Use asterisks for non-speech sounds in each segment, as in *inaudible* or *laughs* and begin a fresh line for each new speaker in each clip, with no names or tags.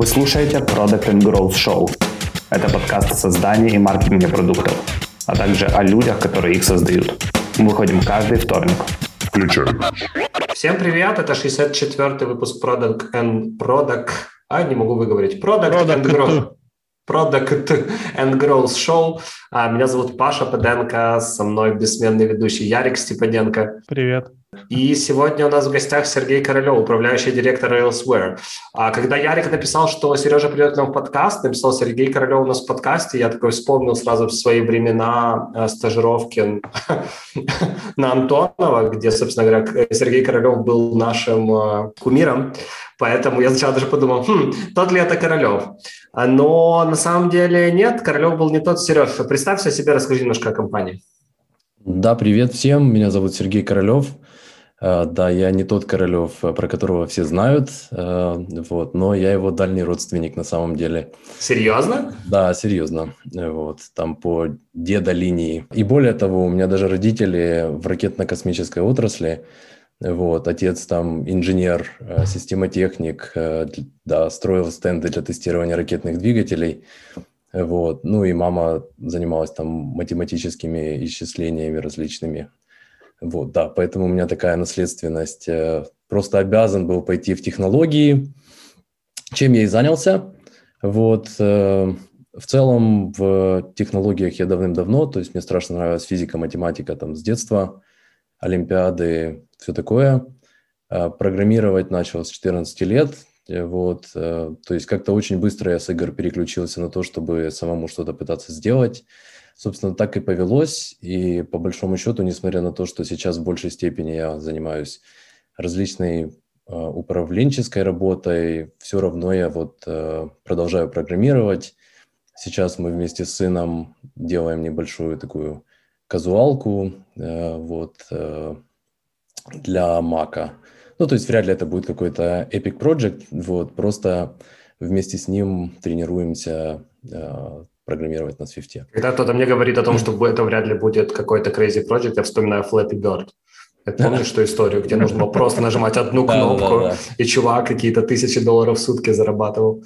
Вы слушаете Product and Growth Show. Это подкаст о создании и маркетинге продуктов, а также о людях, которые их создают. Мы выходим каждый вторник.
Включаем.
Всем привет, это 64-й выпуск Product and Product. А, не могу выговорить. Product, Product and Growth. Product and Growth Show. А, меня зовут Паша Паденко, со мной бессменный ведущий Ярик Степаненко.
Привет.
И сегодня у нас в гостях Сергей Королев, управляющий директор Railsware. А когда Ярик написал, что Сережа придет к нам в подкаст, написал Сергей Королев у нас в подкасте, я такой вспомнил сразу в свои времена э, стажировки *laughs* на Антонова, где, собственно говоря, Сергей Королев был нашим э, кумиром. Поэтому я сначала даже подумал, хм, тот ли это Королев? Но на самом деле нет, Королев был не тот Сереж. Представься себе, расскажи немножко о компании.
Да, привет всем, меня зовут Сергей Королев. А, да, я не тот Королев, э, про которого все знают, э, вот, но я его дальний родственник на самом деле.
Серьезно?
Да, серьезно. Вот, там по деда линии. И более того, у меня даже родители в ракетно-космической отрасли. Вот, отец там инженер, э, системотехник, да, строил стенды для тестирования ракетных двигателей. Вот, ну и мама занималась там математическими исчислениями различными. Вот, да, поэтому у меня такая наследственность. Э, просто обязан был пойти в технологии, чем я и занялся. Вот, э, в целом в технологиях я давным-давно, то есть мне страшно нравилась физика, математика там с детства, олимпиады, все такое. Э, программировать начал с 14 лет, вот, то есть как-то очень быстро я с игр переключился на то, чтобы самому что-то пытаться сделать. Собственно, так и повелось. И по большому счету, несмотря на то, что сейчас в большей степени я занимаюсь различной э, управленческой работой, все равно я вот э, продолжаю программировать. Сейчас мы вместе с сыном делаем небольшую такую казуалку э, вот, для Мака. Ну, то есть вряд ли это будет какой-то epic project, вот, просто вместе с ним тренируемся программировать на Swift.
Когда кто-то мне говорит о том, что это вряд ли будет какой-то crazy project, я вспоминаю Flappy Bird. Ты *laughs* помнишь ту историю, где нужно было просто нажимать одну кнопку, и чувак какие-то тысячи долларов в сутки зарабатывал?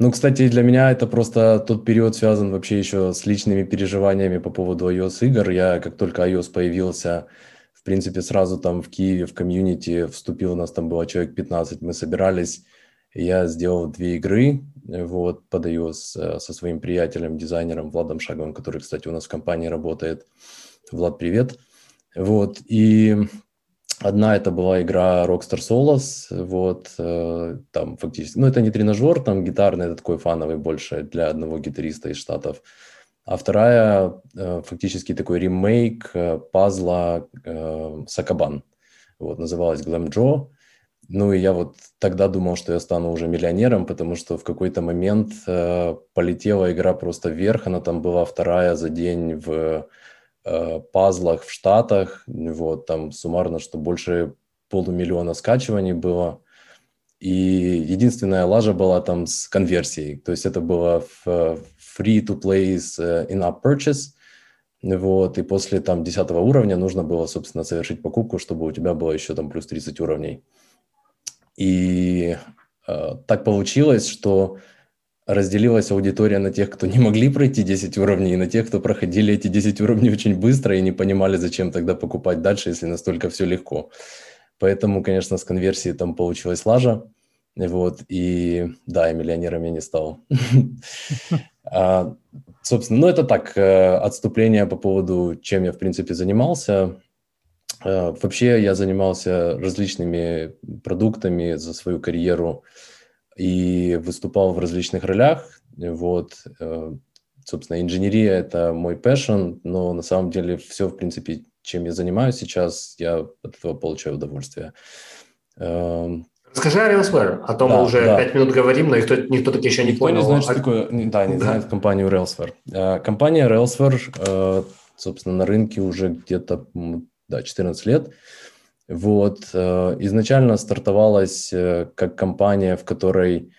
Ну, кстати, для меня это просто тот период связан вообще еще с личными переживаниями по поводу iOS игр. Я, как только iOS появился, в принципе, сразу там в Киеве, в комьюнити вступил, у нас там было человек 15, мы собирались, я сделал две игры, вот, подаю с, э, со своим приятелем, дизайнером Владом Шаговым, который, кстати, у нас в компании работает. Влад, привет. Вот, и одна это была игра Rockstar Solos, вот, э, там фактически, ну, это не тренажер, там гитарный, это такой фановый больше для одного гитариста из Штатов. А вторая э, фактически такой ремейк пазла Сакабан, вот, называлась Glam Joe. Ну и я вот тогда думал, что я стану уже миллионером, потому что в какой-то момент э, полетела игра просто вверх, она там была вторая за день в э, пазлах в Штатах, вот там суммарно, что больше полумиллиона скачиваний было. И единственная лажа была там с конверсией, то есть это было в free to play э, in-app purchase, вот, и после там 10 уровня нужно было, собственно, совершить покупку, чтобы у тебя было еще там плюс 30 уровней. И э, так получилось, что разделилась аудитория на тех, кто не могли пройти 10 уровней, и на тех, кто проходили эти 10 уровней очень быстро и не понимали, зачем тогда покупать дальше, если настолько все легко. Поэтому, конечно, с конверсией там получилась лажа. Вот, и да, и миллионером я не стал. *laughs* А, собственно, ну это так, э, отступление по поводу, чем я, в принципе, занимался. Э, вообще я занимался различными продуктами за свою карьеру и выступал в различных ролях. Вот, э, собственно, инженерия – это мой passion, но на самом деле все, в принципе, чем я занимаюсь сейчас, я от этого получаю удовольствие.
Эм, Скажи о Railsware, а то да, мы уже да. минут говорим, но никто, никто таки еще не никто понял.
не знает, что такое, да, не да. знает компанию Railsware. Э, компания Railsware, собственно, на рынке уже где-то да, 14 лет. Вот, э, изначально стартовалась э, как компания, в которой,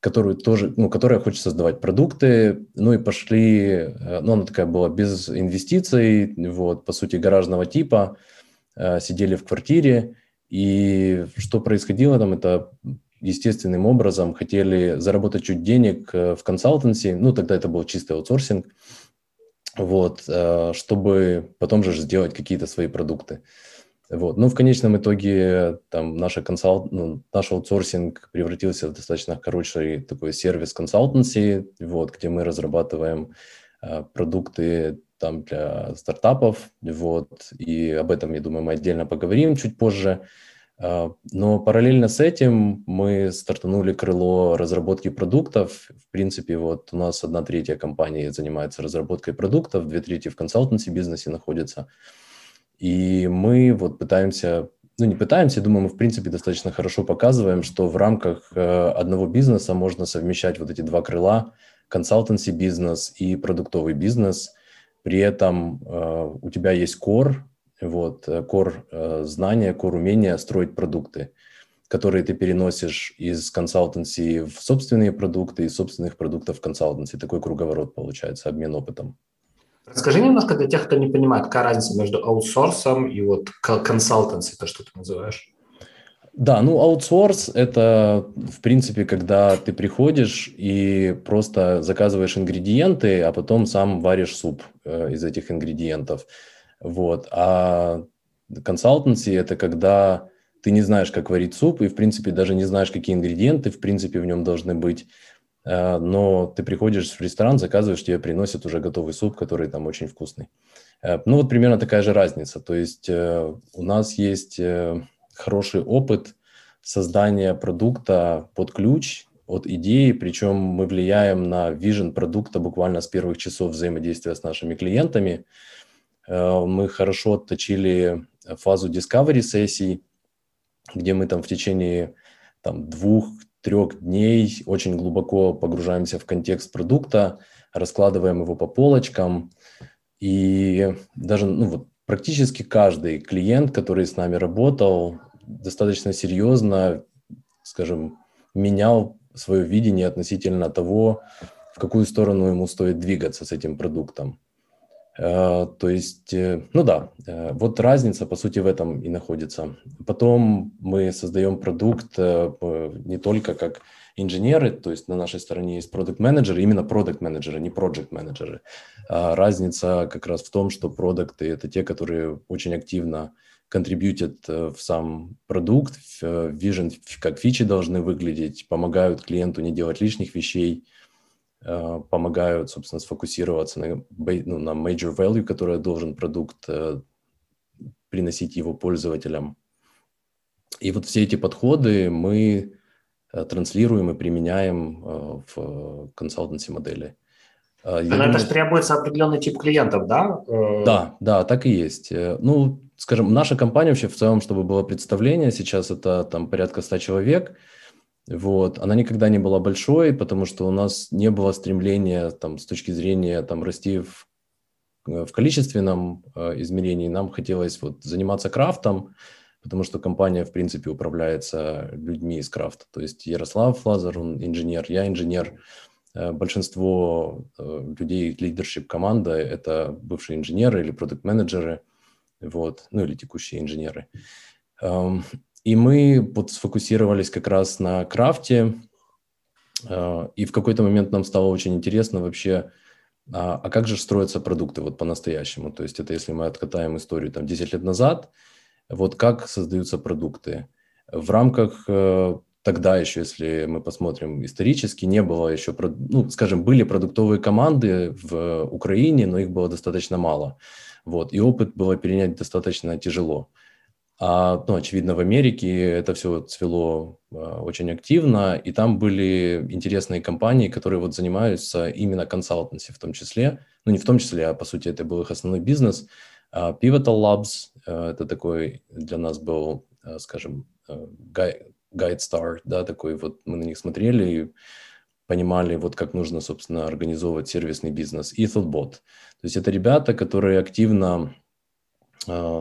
которую тоже, ну, которая хочет создавать продукты, ну и пошли, э, ну, она такая была без инвестиций, вот, по сути, гаражного типа, сидели в квартире, и что происходило там, это естественным образом хотели заработать чуть денег в консалтенси, ну, тогда это был чистый аутсорсинг, вот, чтобы потом же сделать какие-то свои продукты. Вот. Но в конечном итоге там наша консалт, ну, наш аутсорсинг превратился в достаточно хороший такой сервис консалтенси, вот, где мы разрабатываем э, продукты там для стартапов, вот, и об этом, я думаю, мы отдельно поговорим чуть позже. Э, но параллельно с этим мы стартанули крыло разработки продуктов. В принципе, вот у нас одна третья компании занимается разработкой продуктов, две трети в консалтенси бизнесе находится. И мы вот пытаемся, ну не пытаемся, думаю, мы в принципе достаточно хорошо показываем, что в рамках э, одного бизнеса можно совмещать вот эти два крыла, консалтенси бизнес и продуктовый бизнес. При этом э, у тебя есть кор, вот, кор э, знания, кор умения строить продукты, которые ты переносишь из консалтенси в собственные продукты, из собственных продуктов в консалтенси. Такой круговорот получается, обмен опытом.
Расскажи немножко для тех, кто не понимает, какая разница между аутсорсом и вот консалтенси, то, что ты называешь.
Да, ну аутсорс – это, в принципе, когда ты приходишь и просто заказываешь ингредиенты, а потом сам варишь суп э, из этих ингредиентов. Вот. А консалтенси – это когда ты не знаешь, как варить суп, и, в принципе, даже не знаешь, какие ингредиенты, в принципе, в нем должны быть. Э, но ты приходишь в ресторан, заказываешь, тебе приносят уже готовый суп, который там очень вкусный. Э, ну вот примерно такая же разница. То есть э, у нас есть хороший опыт создания продукта под ключ, от идеи, причем мы влияем на вижен продукта буквально с первых часов взаимодействия с нашими клиентами. Мы хорошо отточили фазу discovery сессий, где мы там в течение там, двух, трех дней очень глубоко погружаемся в контекст продукта, раскладываем его по полочкам. И даже ну, вот, практически каждый клиент, который с нами работал, достаточно серьезно, скажем, менял свое видение относительно того, в какую сторону ему стоит двигаться с этим продуктом. Э, то есть, э, ну да, э, вот разница, по сути, в этом и находится. Потом мы создаем продукт не только как инженеры, то есть на нашей стороне есть продукт менеджеры именно продукт менеджеры не project менеджеры А разница как раз в том, что продукты – это те, которые очень активно контрибьютят в сам продукт, в vision, как фичи должны выглядеть, помогают клиенту не делать лишних вещей – помогают, собственно, сфокусироваться на, ну, на major value, который должен продукт э, приносить его пользователям. И вот все эти подходы мы э, транслируем и применяем в консалтенси модели.
Но думаю, это же требуется определенный тип клиентов, да?
Да, да, так и есть. Ну, скажем, наша компания вообще в целом, чтобы было представление, сейчас это там порядка 100 человек – вот. Она никогда не была большой, потому что у нас не было стремления там, с точки зрения там, расти в, э, в количественном э, измерении. Нам хотелось вот, заниматься крафтом, потому что компания, в принципе, управляется людьми из крафта. То есть Ярослав Лазар, он инженер, я инженер. Э, большинство э, людей лидершип команда – это бывшие инженеры или продукт-менеджеры, вот, ну или текущие инженеры. И мы вот сфокусировались как раз на крафте, а, и в какой-то момент нам стало очень интересно вообще, а, а как же строятся продукты вот по-настоящему? То есть это если мы откатаем историю там 10 лет назад, вот как создаются продукты. В рамках э, тогда еще, если мы посмотрим исторически, не было еще, ну, скажем, были продуктовые команды в Украине, но их было достаточно мало. Вот, и опыт было перенять достаточно тяжело. А, ну, очевидно, в Америке это все цвело а, очень активно, и там были интересные компании, которые вот занимаются именно консалтенси в том числе. Ну, не в том числе, а по сути это был их основной бизнес. А, Pivotal Labs а, – это такой для нас был, а, скажем, guide, guide star, да, такой вот мы на них смотрели и понимали, вот как нужно, собственно, организовывать сервисный бизнес. И Thoughtbot. То есть это ребята, которые активно а,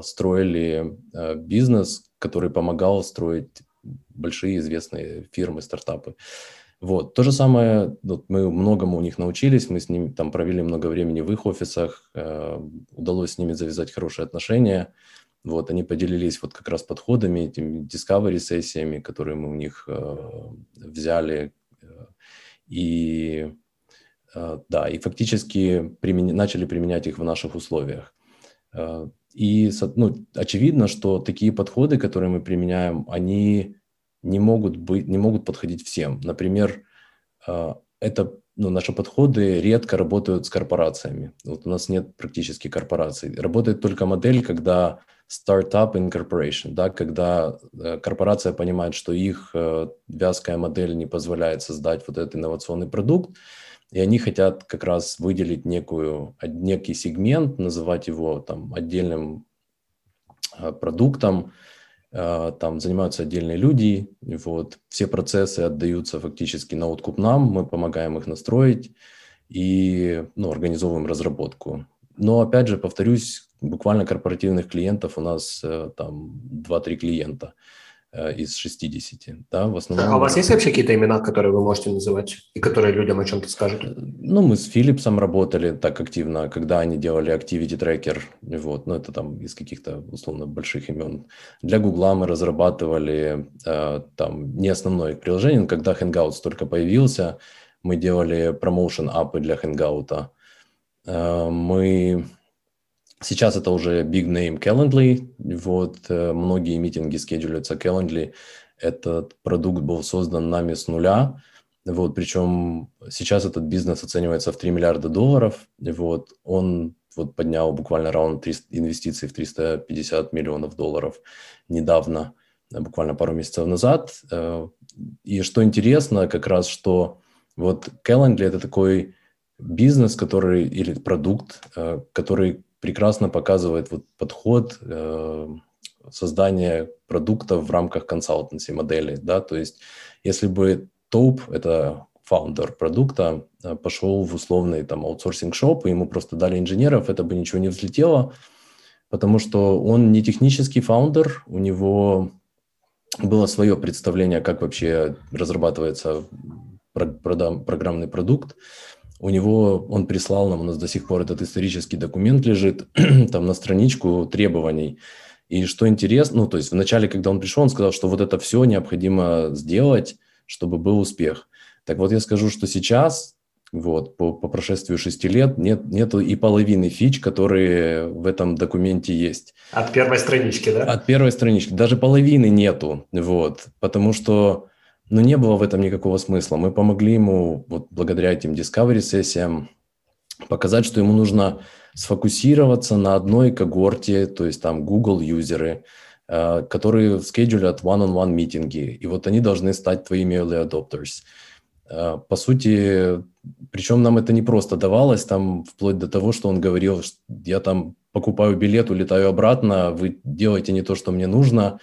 строили а, бизнес, который помогал строить большие известные фирмы, стартапы. Вот. То же самое, вот мы многому у них научились, мы с ними там провели много времени в их офисах, э, удалось с ними завязать хорошие отношения. Вот, они поделились вот как раз подходами, этими discovery сессиями, которые мы у них э, взяли. Э, и э, да, и фактически примен... начали применять их в наших условиях. Э, и ну, очевидно, что такие подходы, которые мы применяем, они не могут, быть, не могут подходить всем. Например, э, это, ну, наши подходы редко работают с корпорациями. Вот у нас нет практически корпораций. Работает только модель, когда startup incorporation, да, когда э, корпорация понимает, что их вязкая модель не позволяет создать вот этот инновационный продукт, и они хотят как раз выделить некую, некий сегмент, называть его там отдельным а, продуктом, а, там занимаются отдельные люди, вот, все процессы отдаются фактически на откуп нам, мы помогаем их настроить и ну, организовываем разработку. Но опять же, повторюсь, буквально корпоративных клиентов у нас э, там 2-3 клиента – Э, из 60. Да, в основном...
А у вас есть вообще какие-то имена, которые вы можете называть и которые людям о чем-то скажут? Э,
ну, мы с Philipsом работали так активно, когда они делали Activity Tracker, вот, ну, это там из каких-то, условно, больших имен. Для Гугла мы разрабатывали э, там не основное приложение, но когда Hangouts только появился, мы делали промоушен-апы для Hangout. Э, мы Сейчас это уже big name Calendly. Вот э, многие митинги скедулятся Calendly. Этот продукт был создан нами с нуля. Вот, причем сейчас этот бизнес оценивается в 3 миллиарда долларов. Вот, он вот поднял буквально раунд 300, инвестиций в 350 миллионов долларов недавно, буквально пару месяцев назад. Э, и что интересно, как раз, что вот Calendly – это такой бизнес, который, или продукт, э, который прекрасно показывает вот подход э, создания продуктов в рамках consultancy модели, да, то есть если бы Tope, это founder продукта, э, пошел в условный там outsourcing shop, и ему просто дали инженеров, это бы ничего не взлетело, потому что он не технический founder, у него было свое представление, как вообще разрабатывается программный продукт, у него, он прислал нам, у нас до сих пор этот исторический документ лежит, *clears throat* там на страничку требований. И что интересно, ну, то есть вначале, когда он пришел, он сказал, что вот это все необходимо сделать, чтобы был успех. Так вот, я скажу, что сейчас, вот, по, по прошествию шести лет, нет, нету и половины фич, которые в этом документе есть.
От первой странички, да?
От первой странички. Даже половины нету, вот, потому что но не было в этом никакого смысла. Мы помогли ему, вот благодаря этим discovery сессиям, показать, что ему нужно сфокусироваться на одной когорте, то есть там Google юзеры, э, которые скеджулят one-on-one митинги, и вот они должны стать твоими early adopters. Э, по сути, причем нам это не просто давалось, там вплоть до того, что он говорил, что я там покупаю билет, улетаю обратно, вы делаете не то, что мне нужно,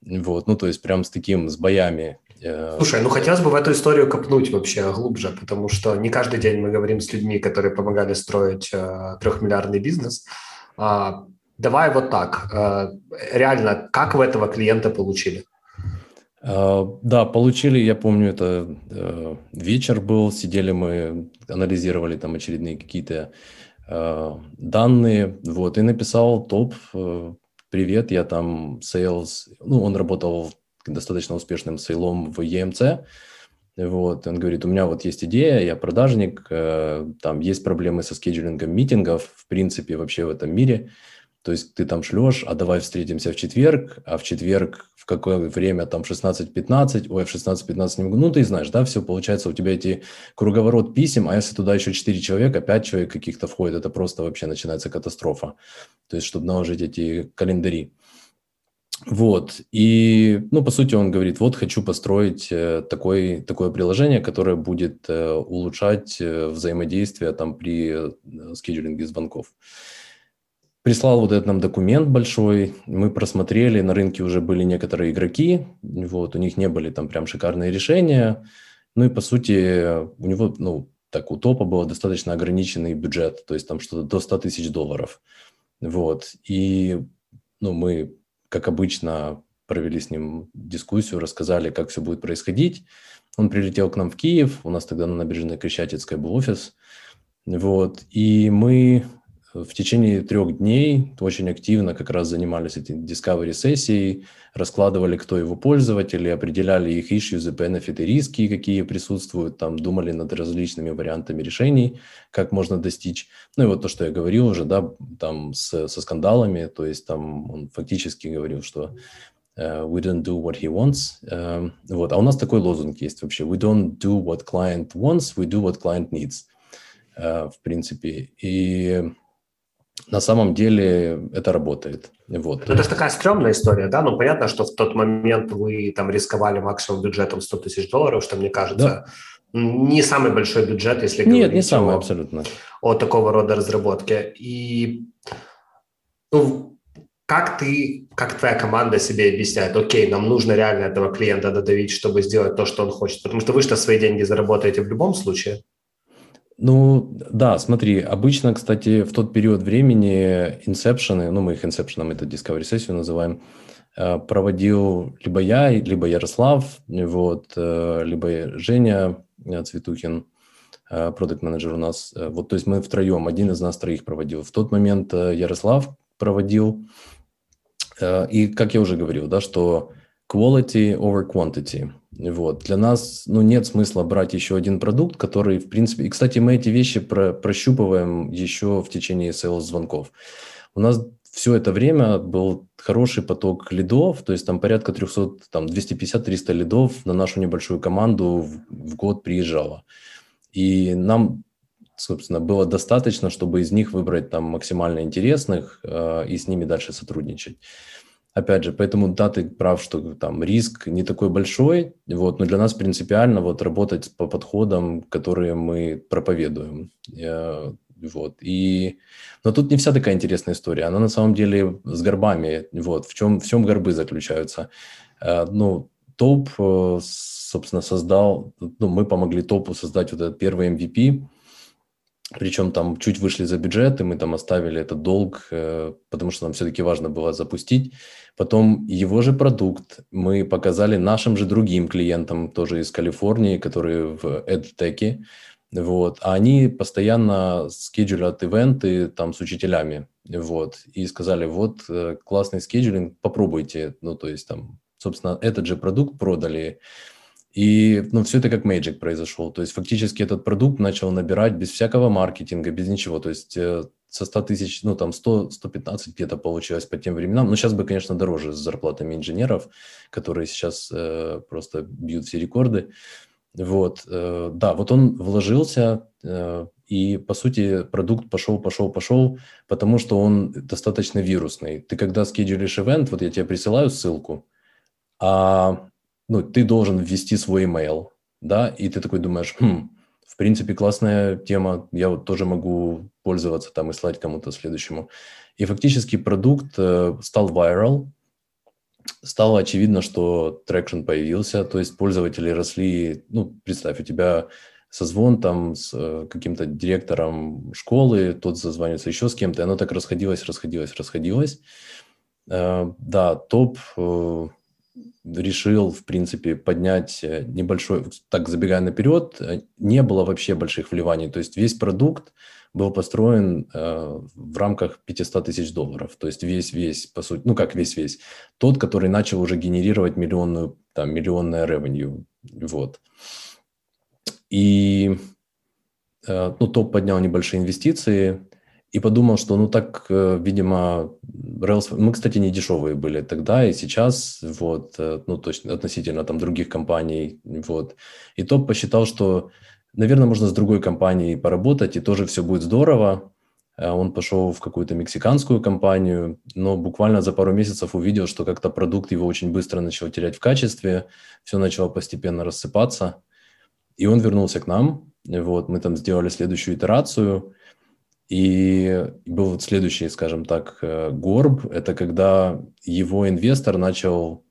вот, ну, то есть прям с таким, с боями.
Э, Слушай, ну хотелось бы в эту историю копнуть вообще глубже, потому что не каждый день мы говорим с людьми, которые помогали строить э, трехмиллиардный бизнес. А, давай вот так. Э, реально, как вы этого клиента получили?
Да, получили, я помню, это вечер был, сидели мы, анализировали там очередные какие-то данные, вот, и написал топ, привет, я там sales, ну, он работал достаточно успешным сейлом в EMC. Вот, он говорит, у меня вот есть идея, я продажник, э, там есть проблемы со скеджулингом митингов, в принципе, вообще в этом мире. То есть ты там шлешь, а давай встретимся в четверг, а в четверг в какое время там 16-15, ой, в 16-15 не могу. Ну, ты знаешь, да, все получается, у тебя эти круговорот писем, а если туда еще 4 человека, 5 человек каких-то входит, это просто вообще начинается катастрофа. То есть, чтобы наложить эти календари. Вот, и, ну, по сути, он говорит, вот хочу построить э, такой, такое приложение, которое будет э, улучшать э, взаимодействие там при скеджулинге звонков. Прислал вот этот нам документ большой, мы просмотрели, на рынке уже были некоторые игроки, вот, у них не были там прям шикарные решения, ну и, по сути, у него, ну, так, у топа был достаточно ограниченный бюджет, то есть там что-то до 100 тысяч долларов, вот, и, ну, мы как обычно, провели с ним дискуссию, рассказали, как все будет происходить. Он прилетел к нам в Киев, у нас тогда на набережной Крещатицкой был офис. Вот, и мы в течение трех дней очень активно как раз занимались этой discovery сессией, раскладывали, кто его пользователи, определяли их issues, benefits и риски, какие присутствуют, там думали над различными вариантами решений, как можно достичь. Ну и вот то, что я говорил уже, да, там с, со скандалами, то есть там он фактически говорил, что uh, we don't do what he wants. Uh, вот. А у нас такой лозунг есть вообще. We don't do what client wants, we do what client needs. Uh, в принципе. И на самом деле это работает. Вот.
Это же такая стрёмная история, да? Ну, понятно, что в тот момент вы там рисковали максимум бюджетом 100 тысяч долларов, что, мне кажется, да. не самый большой бюджет, если
Нет, говорить не самый, о, абсолютно.
о такого рода разработке. И ну, как ты, как твоя команда себе объясняет, окей, нам нужно реально этого клиента додавить, чтобы сделать то, что он хочет, потому что вы что свои деньги заработаете в любом случае?
Ну, да, смотри, обычно, кстати, в тот период времени инсепшены, ну, мы их инсепшеном, это Discovery сессию называем, э, проводил либо я, либо Ярослав, вот, э, либо Женя Цветухин, продукт менеджер у нас. Э, вот, то есть мы втроем, один из нас троих проводил. В тот момент Ярослав проводил, и, как я уже говорил, да, что quality over quantity. Вот. Для нас ну, нет смысла брать еще один продукт, который, в принципе... И, кстати, мы эти вещи про прощупываем еще в течение sales-звонков. У нас все это время был хороший поток лидов, то есть там порядка 300, там 250-300 лидов на нашу небольшую команду в, в год приезжало. И нам, собственно, было достаточно, чтобы из них выбрать там максимально интересных э, и с ними дальше сотрудничать. Опять же, поэтому да, ты прав, что там риск не такой большой, вот, но для нас принципиально вот работать по подходам, которые мы проповедуем. Я, вот, и... Но тут не вся такая интересная история, она на самом деле с горбами, вот, в чем, в чем горбы заключаются. Э, ну, топ, э, собственно, создал, ну, мы помогли топу создать вот этот первый MVP, причем там чуть вышли за бюджет, и мы там оставили этот долг, э, потому что нам все-таки важно было запустить. Потом его же продукт мы показали нашим же другим клиентам, тоже из Калифорнии, которые в EdTech. Вот. А они постоянно скеджулят ивенты там с учителями. Вот. И сказали, вот э, классный скеджулинг, попробуйте. Ну, то есть там, собственно, этот же продукт продали и ну, все это как Magic произошел. То есть фактически этот продукт начал набирать без всякого маркетинга, без ничего. То есть э, со 100 тысяч, ну там 100, 115 где-то получилось по тем временам. Но сейчас бы, конечно, дороже с зарплатами инженеров, которые сейчас э, просто бьют все рекорды. Вот, э, да, вот он вложился, э, и, по сути, продукт пошел, пошел, пошел, потому что он достаточно вирусный. Ты когда скеджулишь ивент, вот я тебе присылаю ссылку, а ну, ты должен ввести свой email, да, и ты такой думаешь, хм, в принципе, классная тема, я вот тоже могу пользоваться там и слать кому-то следующему. И фактически продукт э, стал viral, стало очевидно, что traction появился, то есть пользователи росли, ну, представь, у тебя созвон там с э, каким-то директором школы, тот созвонится еще с кем-то, и оно так расходилось, расходилось, расходилось. Э, да, топ э, решил, в принципе, поднять э, небольшой, так забегая наперед, э, не было вообще больших вливаний. То есть весь продукт был построен э, в рамках 500 тысяч долларов. То есть весь-весь, по сути, ну как весь-весь, тот, который начал уже генерировать миллионную, там, миллионное revenue. Вот. И э, ну, топ поднял небольшие инвестиции, и подумал, что ну так, э, видимо, Rails... Мы, кстати, не дешевые были тогда и сейчас, вот, э, ну точно относительно там других компаний, вот. И топ посчитал, что, наверное, можно с другой компанией поработать, и тоже все будет здорово. Э, он пошел в какую-то мексиканскую компанию, но буквально за пару месяцев увидел, что как-то продукт его очень быстро начал терять в качестве, все начало постепенно рассыпаться. И он вернулся к нам, вот, мы там сделали следующую итерацию – и был вот следующий, скажем так, э, горб. Это когда его инвестор начал,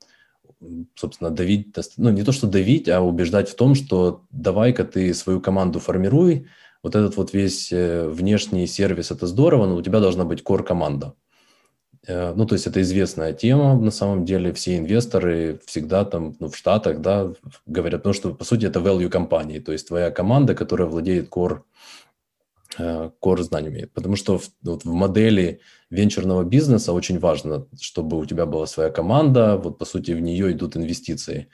собственно, давить, ну не то что давить, а убеждать в том, что давай-ка ты свою команду формируй, вот этот вот весь э, внешний сервис, это здорово, но у тебя должна быть core-команда. Э, ну, то есть это известная тема, на самом деле все инвесторы всегда там, ну, в Штатах, да, говорят, ну, что по сути это value компании, то есть твоя команда, которая владеет core core знаниями. Потому что в, вот в модели венчурного бизнеса очень важно, чтобы у тебя была своя команда, вот по сути в нее идут инвестиции.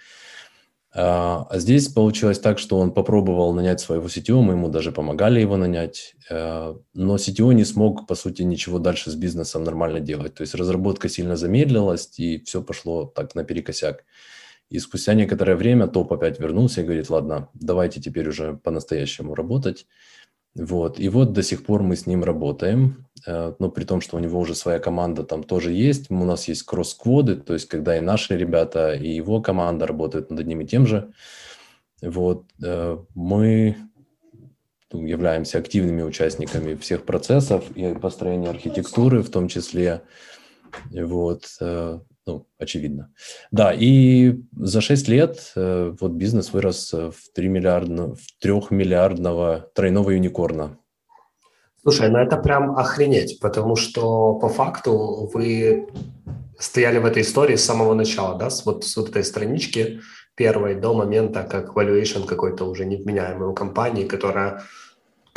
А, а здесь получилось так, что он попробовал нанять своего CTO, мы ему даже помогали его нанять, э, но CTO не смог, по сути, ничего дальше с бизнесом нормально делать. То есть разработка сильно замедлилась, и все пошло так наперекосяк. И спустя некоторое время топ опять вернулся и говорит, ладно, давайте теперь уже по-настоящему работать. Вот. И вот до сих пор мы с ним работаем, э, но при том, что у него уже своя команда там тоже есть. У нас есть кросс-кводы, то есть когда и наши ребята, и его команда работают над одним и тем же. Вот. Э, мы являемся активными участниками всех процессов и построения архитектуры в том числе. Вот. Э, ну, очевидно. Да, и за 6 лет э, вот бизнес вырос в 3 миллиардного, в 3 миллиардного тройного юникорна.
Слушай, ну это прям охренеть, потому что по факту вы стояли в этой истории с самого начала, да, с вот с вот этой странички первой до момента, как valuation какой-то уже невменяемой у компании, которая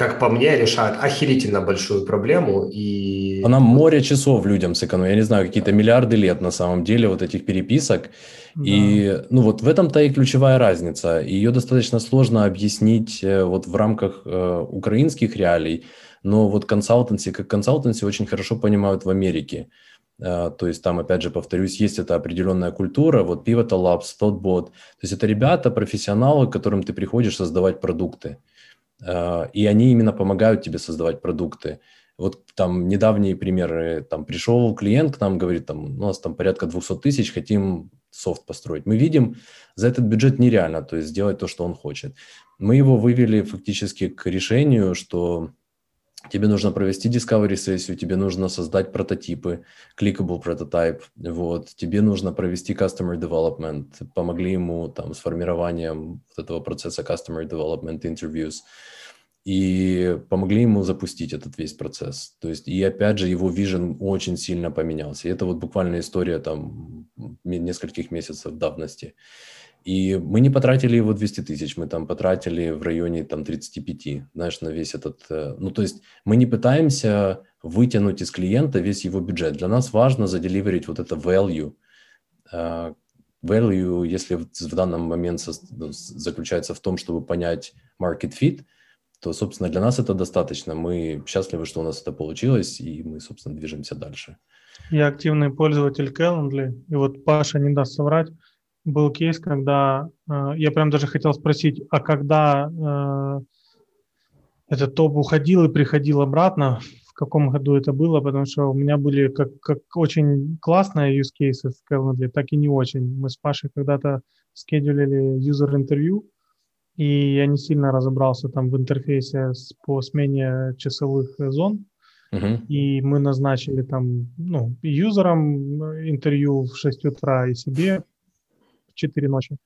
как по мне, решает охерительно большую проблему. И...
Она море часов людям сэкономит. Я не знаю, какие-то миллиарды лет на самом деле вот этих переписок. Да. И ну вот в этом-то и ключевая разница. Ее достаточно сложно объяснить э, вот в рамках э, украинских реалий, но вот консалтенси, как консалтенси очень хорошо понимают в Америке. Uh, то есть там, опять же, повторюсь, есть эта определенная культура, вот Pivotal Labs, ThoughtBot. То есть это ребята, профессионалы, к которым ты приходишь создавать продукты. А, и они именно помогают тебе создавать продукты. Вот там недавние примеры, там пришел клиент к нам, говорит, там, у нас там порядка 200 тысяч, хотим софт построить. Мы видим, за этот бюджет нереально, то есть сделать то, что он хочет. Мы его вывели фактически к решению, что тебе нужно провести discovery сессию, тебе нужно создать прототипы, clickable prototype, вот, тебе нужно провести customer development, помогли ему там с формированием вот этого процесса customer development interviews, и помогли ему запустить этот весь процесс. То есть, и опять же, его вижен очень сильно поменялся. И это вот буквально история там нескольких месяцев давности. И мы не потратили его 200 тысяч, мы там потратили в районе там 35, знаешь, на весь этот... Э, ну, то есть мы не пытаемся вытянуть из клиента весь его бюджет. Для нас важно заделиверить вот это value. Э, value, если в данный момент ну, заключается в том, чтобы понять market fit, то, собственно, для нас это достаточно. Мы счастливы, что у нас это получилось, и мы, собственно, движемся дальше.
Я активный пользователь Calendly, и вот Паша не даст соврать, был кейс, когда э, я прям даже хотел спросить, а когда э, этот топ уходил и приходил обратно, в каком году это было, потому что у меня были как, как очень классные use cases в Calendly, так и не очень. Мы с Пашей когда-то скедулили user интервью, и я не сильно разобрался там в интерфейсе с, по смене часовых зон, Uh-huh. И мы назначили там, ну, юзерам интервью в 6 утра и себе 4 ночи.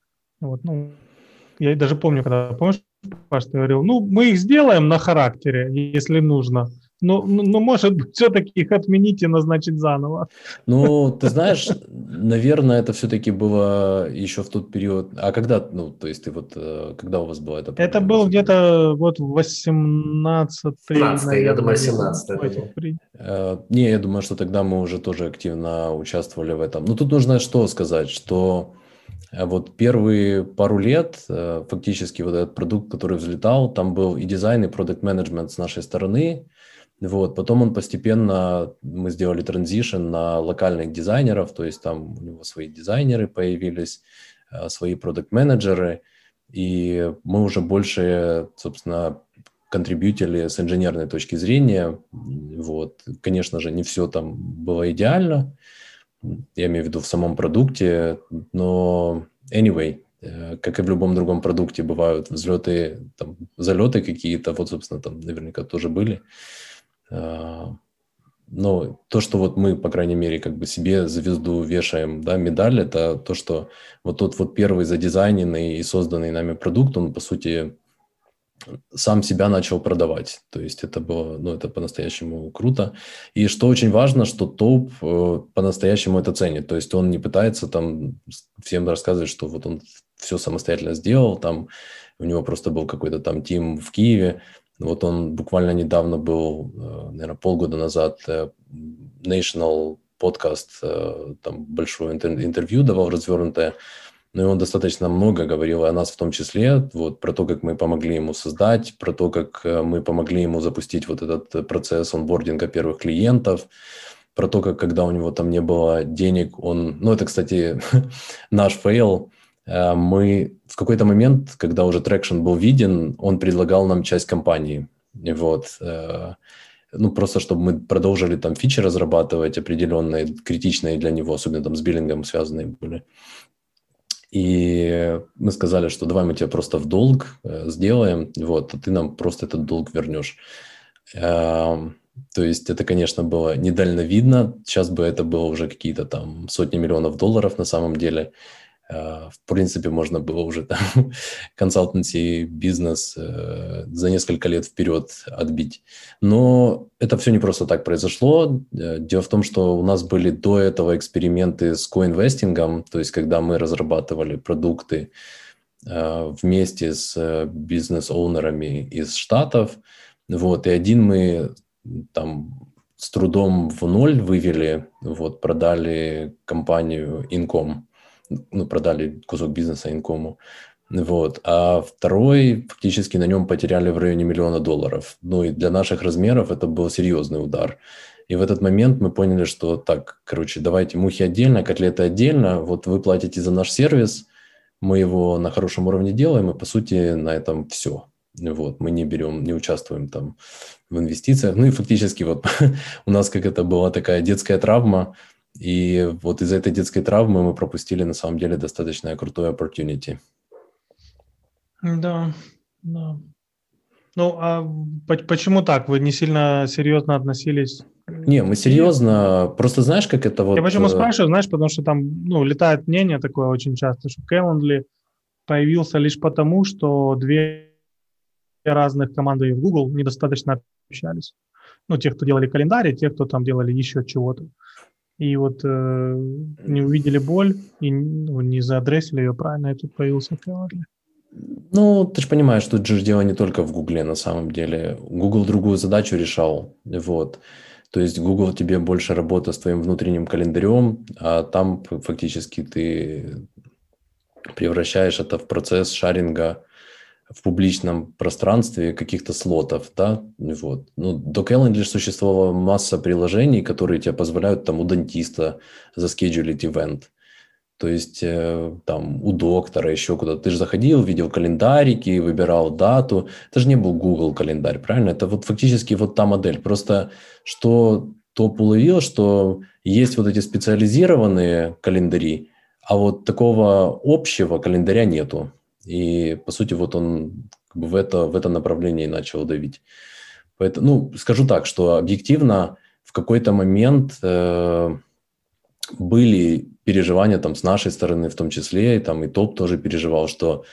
Вот, ну, я даже помню, когда, помнишь, Паш, ты говорил, ну, мы их сделаем на характере, если нужно. Но, ну, может быть, все-таки их отменить и назначить заново.
Ну, ты знаешь, наверное, это все-таки было еще в тот период. А когда, ну, то есть ты вот, э, когда у вас было это?
Это был где-то вот 18
17 я думаю, 17
э, Не, я думаю, что тогда мы уже тоже активно участвовали в этом. Ну, тут нужно что сказать, что а вот первые пару лет э, фактически вот этот продукт, который взлетал, там был и дизайн, и продукт менеджмент с нашей стороны. Вот. Потом он постепенно, мы сделали транзишн на локальных дизайнеров, то есть там у него свои дизайнеры появились, э, свои продукт-менеджеры, и мы уже больше, собственно, контрибьютили с инженерной точки зрения. Вот. Конечно же, не все там было идеально, я имею в виду в самом продукте, но anyway, э, как и в любом другом продукте, бывают взлеты, там, залеты какие-то, вот, собственно, там наверняка тоже были. А, но то, что вот мы, по крайней мере, как бы себе звезду вешаем, да, медаль, это то, что вот тот вот первый задизайненный и созданный нами продукт, он, по сути, сам себя начал продавать. То есть это было, ну, это по-настоящему круто. И что очень важно, что топ э, по-настоящему это ценит. То есть он не пытается там всем рассказывать, что вот он все самостоятельно сделал, там у него просто был какой-то там тим в Киеве. Вот он буквально недавно был, наверное, полгода назад National подкаст, там большое интервью давал развернутое, но и он достаточно много говорил о нас в том числе, вот про то, как мы помогли ему создать, про то, как мы помогли ему запустить вот этот процесс онбординга первых клиентов, про то, как когда у него там не было денег, он... Ну, это, кстати, *laughs* наш fail. Э, мы в какой-то момент, когда уже traction был виден, он предлагал нам часть компании. Вот. Э, ну, просто чтобы мы продолжили там фичи разрабатывать определенные, критичные для него, особенно там с биллингом связанные были. И мы сказали, что давай мы тебе просто в долг э, сделаем, вот, а ты нам просто этот долг вернешь. Эм, то есть это, конечно, было недальновидно. Сейчас бы это было уже какие-то там сотни миллионов долларов на самом деле. Э, в принципе, можно было уже там *laughs* консалтенси бизнес э, за несколько лет вперед отбить. Но это все не просто так произошло. Э, дело в том, что у нас были до этого эксперименты с коинвестингом, то есть когда мы разрабатывали продукты вместе с бизнес-оунерами из Штатов. Вот, и один мы там с трудом в ноль вывели, вот, продали компанию Incom, ну, продали кусок бизнеса Incom, вот, а второй фактически на нем потеряли в районе миллиона долларов. Ну и для наших размеров это был серьезный удар. И в этот момент мы поняли, что так, короче, давайте мухи отдельно, котлеты отдельно, вот вы платите за наш сервис, мы его на хорошем уровне делаем, и по сути на этом все. Вот, мы не берем, не участвуем там в инвестициях. Ну и фактически вот *laughs* у нас как это была такая детская травма, и вот из-за этой детской травмы мы пропустили на самом деле достаточно крутой opportunity.
Да, да. Ну, а почему так? Вы не сильно серьезно относились?
Не, мы серьезно. Просто знаешь, как это вот...
Я почему э, спрашиваю, знаешь, потому что там, ну, летает мнение такое очень часто, что Calendly появился лишь потому, что две разных команды в Google недостаточно общались. Ну, те, кто делали календарь, и те, кто там делали еще чего-то. И вот э, не увидели боль и ну, не заадресили ее правильно, и тут появился Calendly.
Ну, ты же понимаешь, что же дело не только в Гугле на самом деле. Google другую задачу решал, вот. То есть Google тебе больше работа с твоим внутренним календарем, а там фактически ты превращаешь это в процесс шаринга в публичном пространстве каких-то слотов, да, вот. Ну, до Calendly существовала масса приложений, которые тебе позволяют там у дантиста заскеджулить ивент. То есть э, там у доктора еще куда-то. Ты же заходил, видел календарики, выбирал дату. Это же не был Google календарь, правильно? Это вот фактически вот та модель. Просто что топ уловил, что есть вот эти специализированные календари, а вот такого общего календаря нету. И, по сути, вот он как бы в, это, в это направление начал давить. Поэтому, ну, скажу так, что объективно в какой-то момент э, были переживания там с нашей стороны в том числе, и там и топ тоже переживал, что,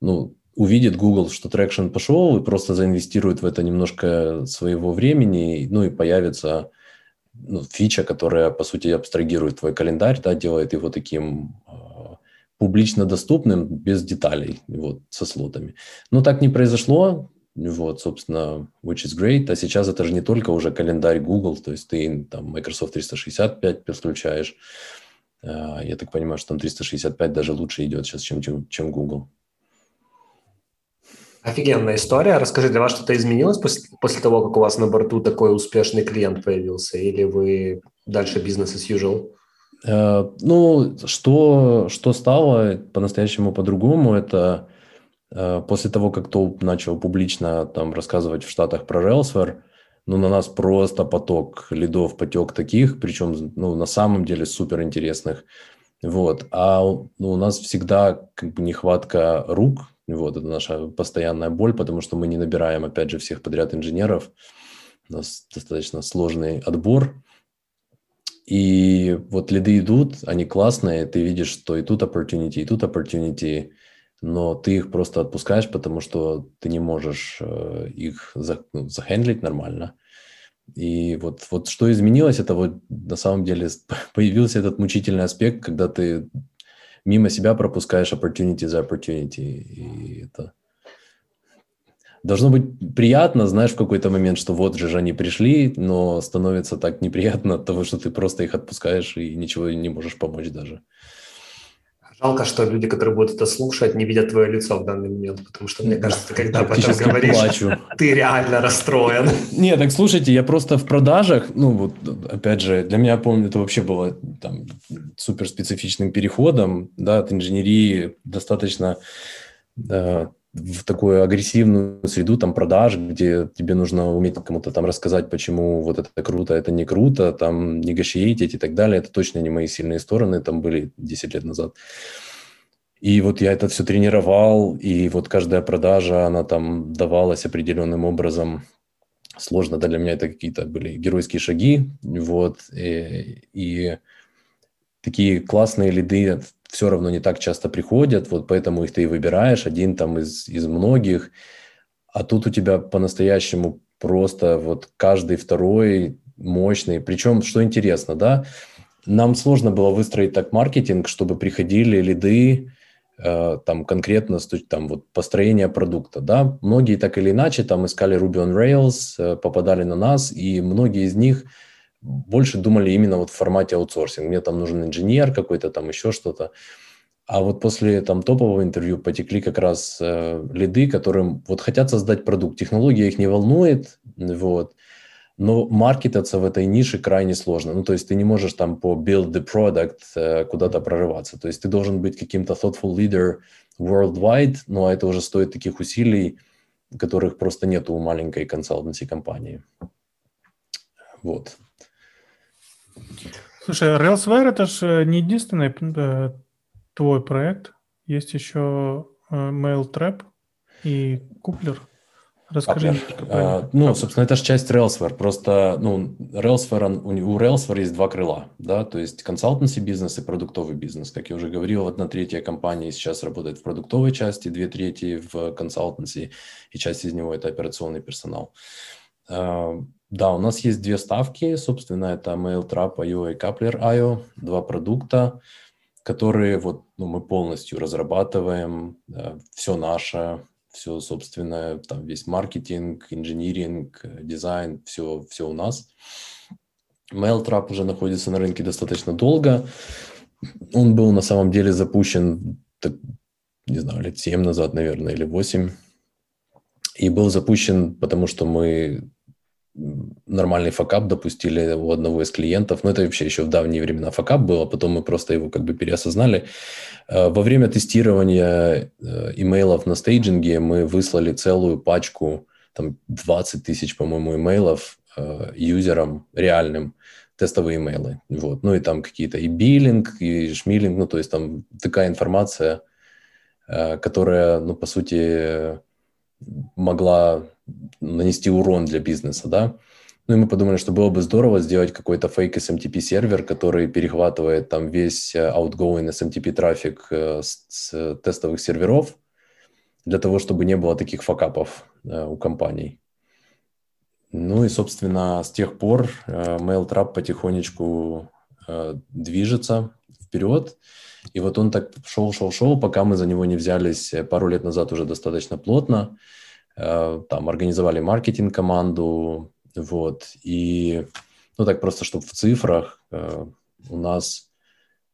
ну, увидит Google, что traction пошел, и просто заинвестирует в это немножко своего времени, ну и появится ну, фича, которая, по сути, абстрагирует твой календарь, да, делает его таким публично доступным без деталей, вот, со слотами. Но так не произошло, вот, собственно, which is great. А сейчас это же не только уже календарь Google, то есть ты там Microsoft 365 подключаешь. А, я так понимаю, что там 365 даже лучше идет сейчас, чем, чем, Google.
Офигенная история. Расскажи, для вас что-то изменилось после, после того, как у вас на борту такой успешный клиент появился? Или вы дальше бизнес as usual?
Э, ну, что, что стало по-настоящему по-другому, это э, после того, как Толп начал публично там рассказывать в Штатах про Railsware, ну, на нас просто поток лидов потек таких, причем, ну, на самом деле супер интересных. Вот. А ну, у нас всегда как бы нехватка рук, вот, это наша постоянная боль, потому что мы не набираем, опять же, всех подряд инженеров. У нас достаточно сложный отбор. И вот лиды идут, они классные, ты видишь, что и тут opportunity, и тут opportunity, но ты их просто отпускаешь, потому что ты не можешь э, их за, ну, захендлить нормально. И вот, вот что изменилось, это вот на самом деле *laughs* появился этот мучительный аспект, когда ты мимо себя пропускаешь opportunity за opportunity. И это должно быть приятно, знаешь, в какой-то момент, что вот же они пришли, но становится так неприятно от того, что ты просто их отпускаешь и ничего не можешь помочь даже.
Жалко, что люди, которые будут это слушать, не видят твое лицо в данный момент, потому что, мне кажется, когда об этом говоришь, плачу. ты реально расстроен.
Нет, так слушайте, я просто в продажах, ну вот, опять же, для меня, помню, это вообще было там суперспецифичным переходом, да, от инженерии достаточно э, в такую агрессивную среду там продаж, где тебе нужно уметь кому-то там рассказать, почему вот это круто, это не круто, там негашиетить и так далее. Это точно не мои сильные стороны, там были 10 лет назад. И вот я это все тренировал, и вот каждая продажа, она там давалась определенным образом. Сложно, да, для меня это какие-то были геройские шаги, вот, и, и такие классные лиды все равно не так часто приходят, вот поэтому их ты и выбираешь, один там из, из многих, а тут у тебя по-настоящему просто вот каждый второй мощный. Причем, что интересно, да, нам сложно было выстроить так маркетинг, чтобы приходили лиды, э, там конкретно там вот построение продукта, да, многие так или иначе там искали Ruby on Rails, э, попадали на нас, и многие из них больше думали именно вот в формате аутсорсинг. Мне там нужен инженер какой-то, там еще что-то. А вот после там топового интервью потекли как раз э, лиды, которым вот хотят создать продукт. Технология их не волнует, вот, но маркетаться в этой нише крайне сложно. Ну, то есть ты не можешь там по build the product э, куда-то прорываться. То есть ты должен быть каким-то thoughtful leader worldwide, но это уже стоит таких усилий, которых просто нет у маленькой консалтинси компании. Вот.
Слушай, Railsware это же не единственный э, твой проект. Есть еще э, MailTrap и Куплер. Расскажи.
А, ну, собственно, это же часть Railsware. Просто, ну, Railsware, у Railsware есть два крыла, да, то есть консалтенси бизнес и продуктовый бизнес. Как я уже говорил, одна третья компании сейчас работает в продуктовой части, две трети в консалтенси, и часть из него это операционный персонал. Да, у нас есть две ставки, собственно, это MailTrap.io и Coupler.io, два продукта, которые вот, ну, мы полностью разрабатываем, все наше, все собственное, там весь маркетинг, инжиниринг, дизайн, все, все у нас. MailTrap уже находится на рынке достаточно долго. Он был на самом деле запущен, так, не знаю, лет 7 назад, наверное, или 8. И был запущен, потому что мы нормальный факап допустили у одного из клиентов. Но это вообще еще в давние времена факап было, потом мы просто его как бы переосознали. Э, во время тестирования э, имейлов на стейджинге мы выслали целую пачку, там 20 тысяч, по-моему, имейлов э, юзерам реальным, тестовые имейлы. Вот. Ну и там какие-то и биллинг, и шмилинг, ну то есть там такая информация, которая, ну по сути, могла нанести урон для бизнеса, да. Ну и мы подумали, что было бы здорово сделать какой-то фейк SMTP сервер, который перехватывает там весь э, outgoing SMTP трафик э, с, с тестовых серверов, для того, чтобы не было таких факапов э, у компаний. Ну и, собственно, с тех пор э, MailTrap потихонечку э, движется вперед. И вот он так шел, шел, шел, пока мы за него не взялись э, пару лет назад уже достаточно плотно. Э, там организовали маркетинг-команду, вот, и, ну, так просто, чтобы в цифрах, э, у нас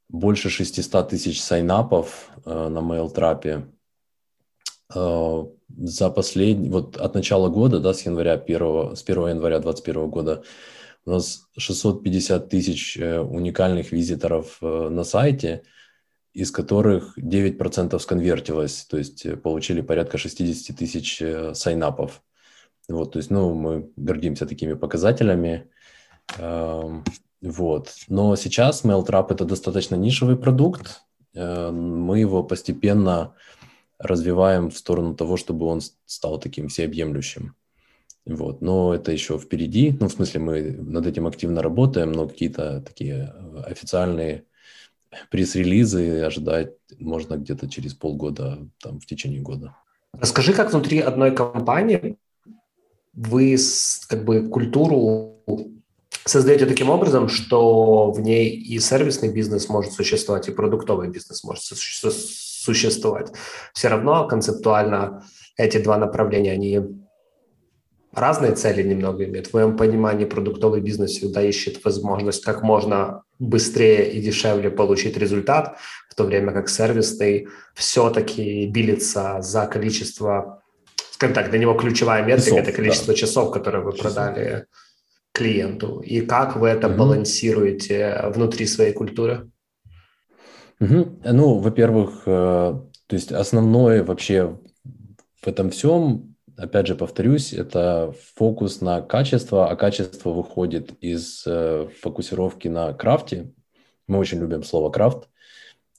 больше 600 тысяч сайнапов э, на MailTrap за последний, вот от начала года, да, с января 1, с 1 января 2021 года у нас 650 тысяч уникальных визиторов на сайте – из которых 9% сконвертилось, то есть э, получили порядка 60 тысяч э, сайнапов. Вот, то есть, ну, мы гордимся такими показателями. Эм, вот. Но сейчас MailTrap – это достаточно нишевый продукт. Э, мы его постепенно развиваем в сторону того, чтобы он стал таким всеобъемлющим. Вот. Но это еще впереди. Ну, в смысле, мы над этим активно работаем, но какие-то такие официальные пресс-релизы ожидать можно где-то через полгода, там, в течение года.
Расскажи, как внутри одной компании вы как бы культуру создаете таким образом, что в ней и сервисный бизнес может существовать, и продуктовый бизнес может существовать. Все равно концептуально эти два направления, они разные цели немного имеет. В моем понимании продуктовый бизнес всегда ищет возможность как можно быстрее и дешевле получить результат, в то время как сервисный все-таки билится за количество, скажем так, для него ключевая метрика часов, – это количество да. часов, которые вы часов. продали клиенту. И как вы это угу. балансируете внутри своей культуры?
Угу. Ну, во-первых, э, то есть основное вообще в этом всем опять же повторюсь, это фокус на качество, а качество выходит из э, фокусировки на крафте. Мы очень любим слово крафт.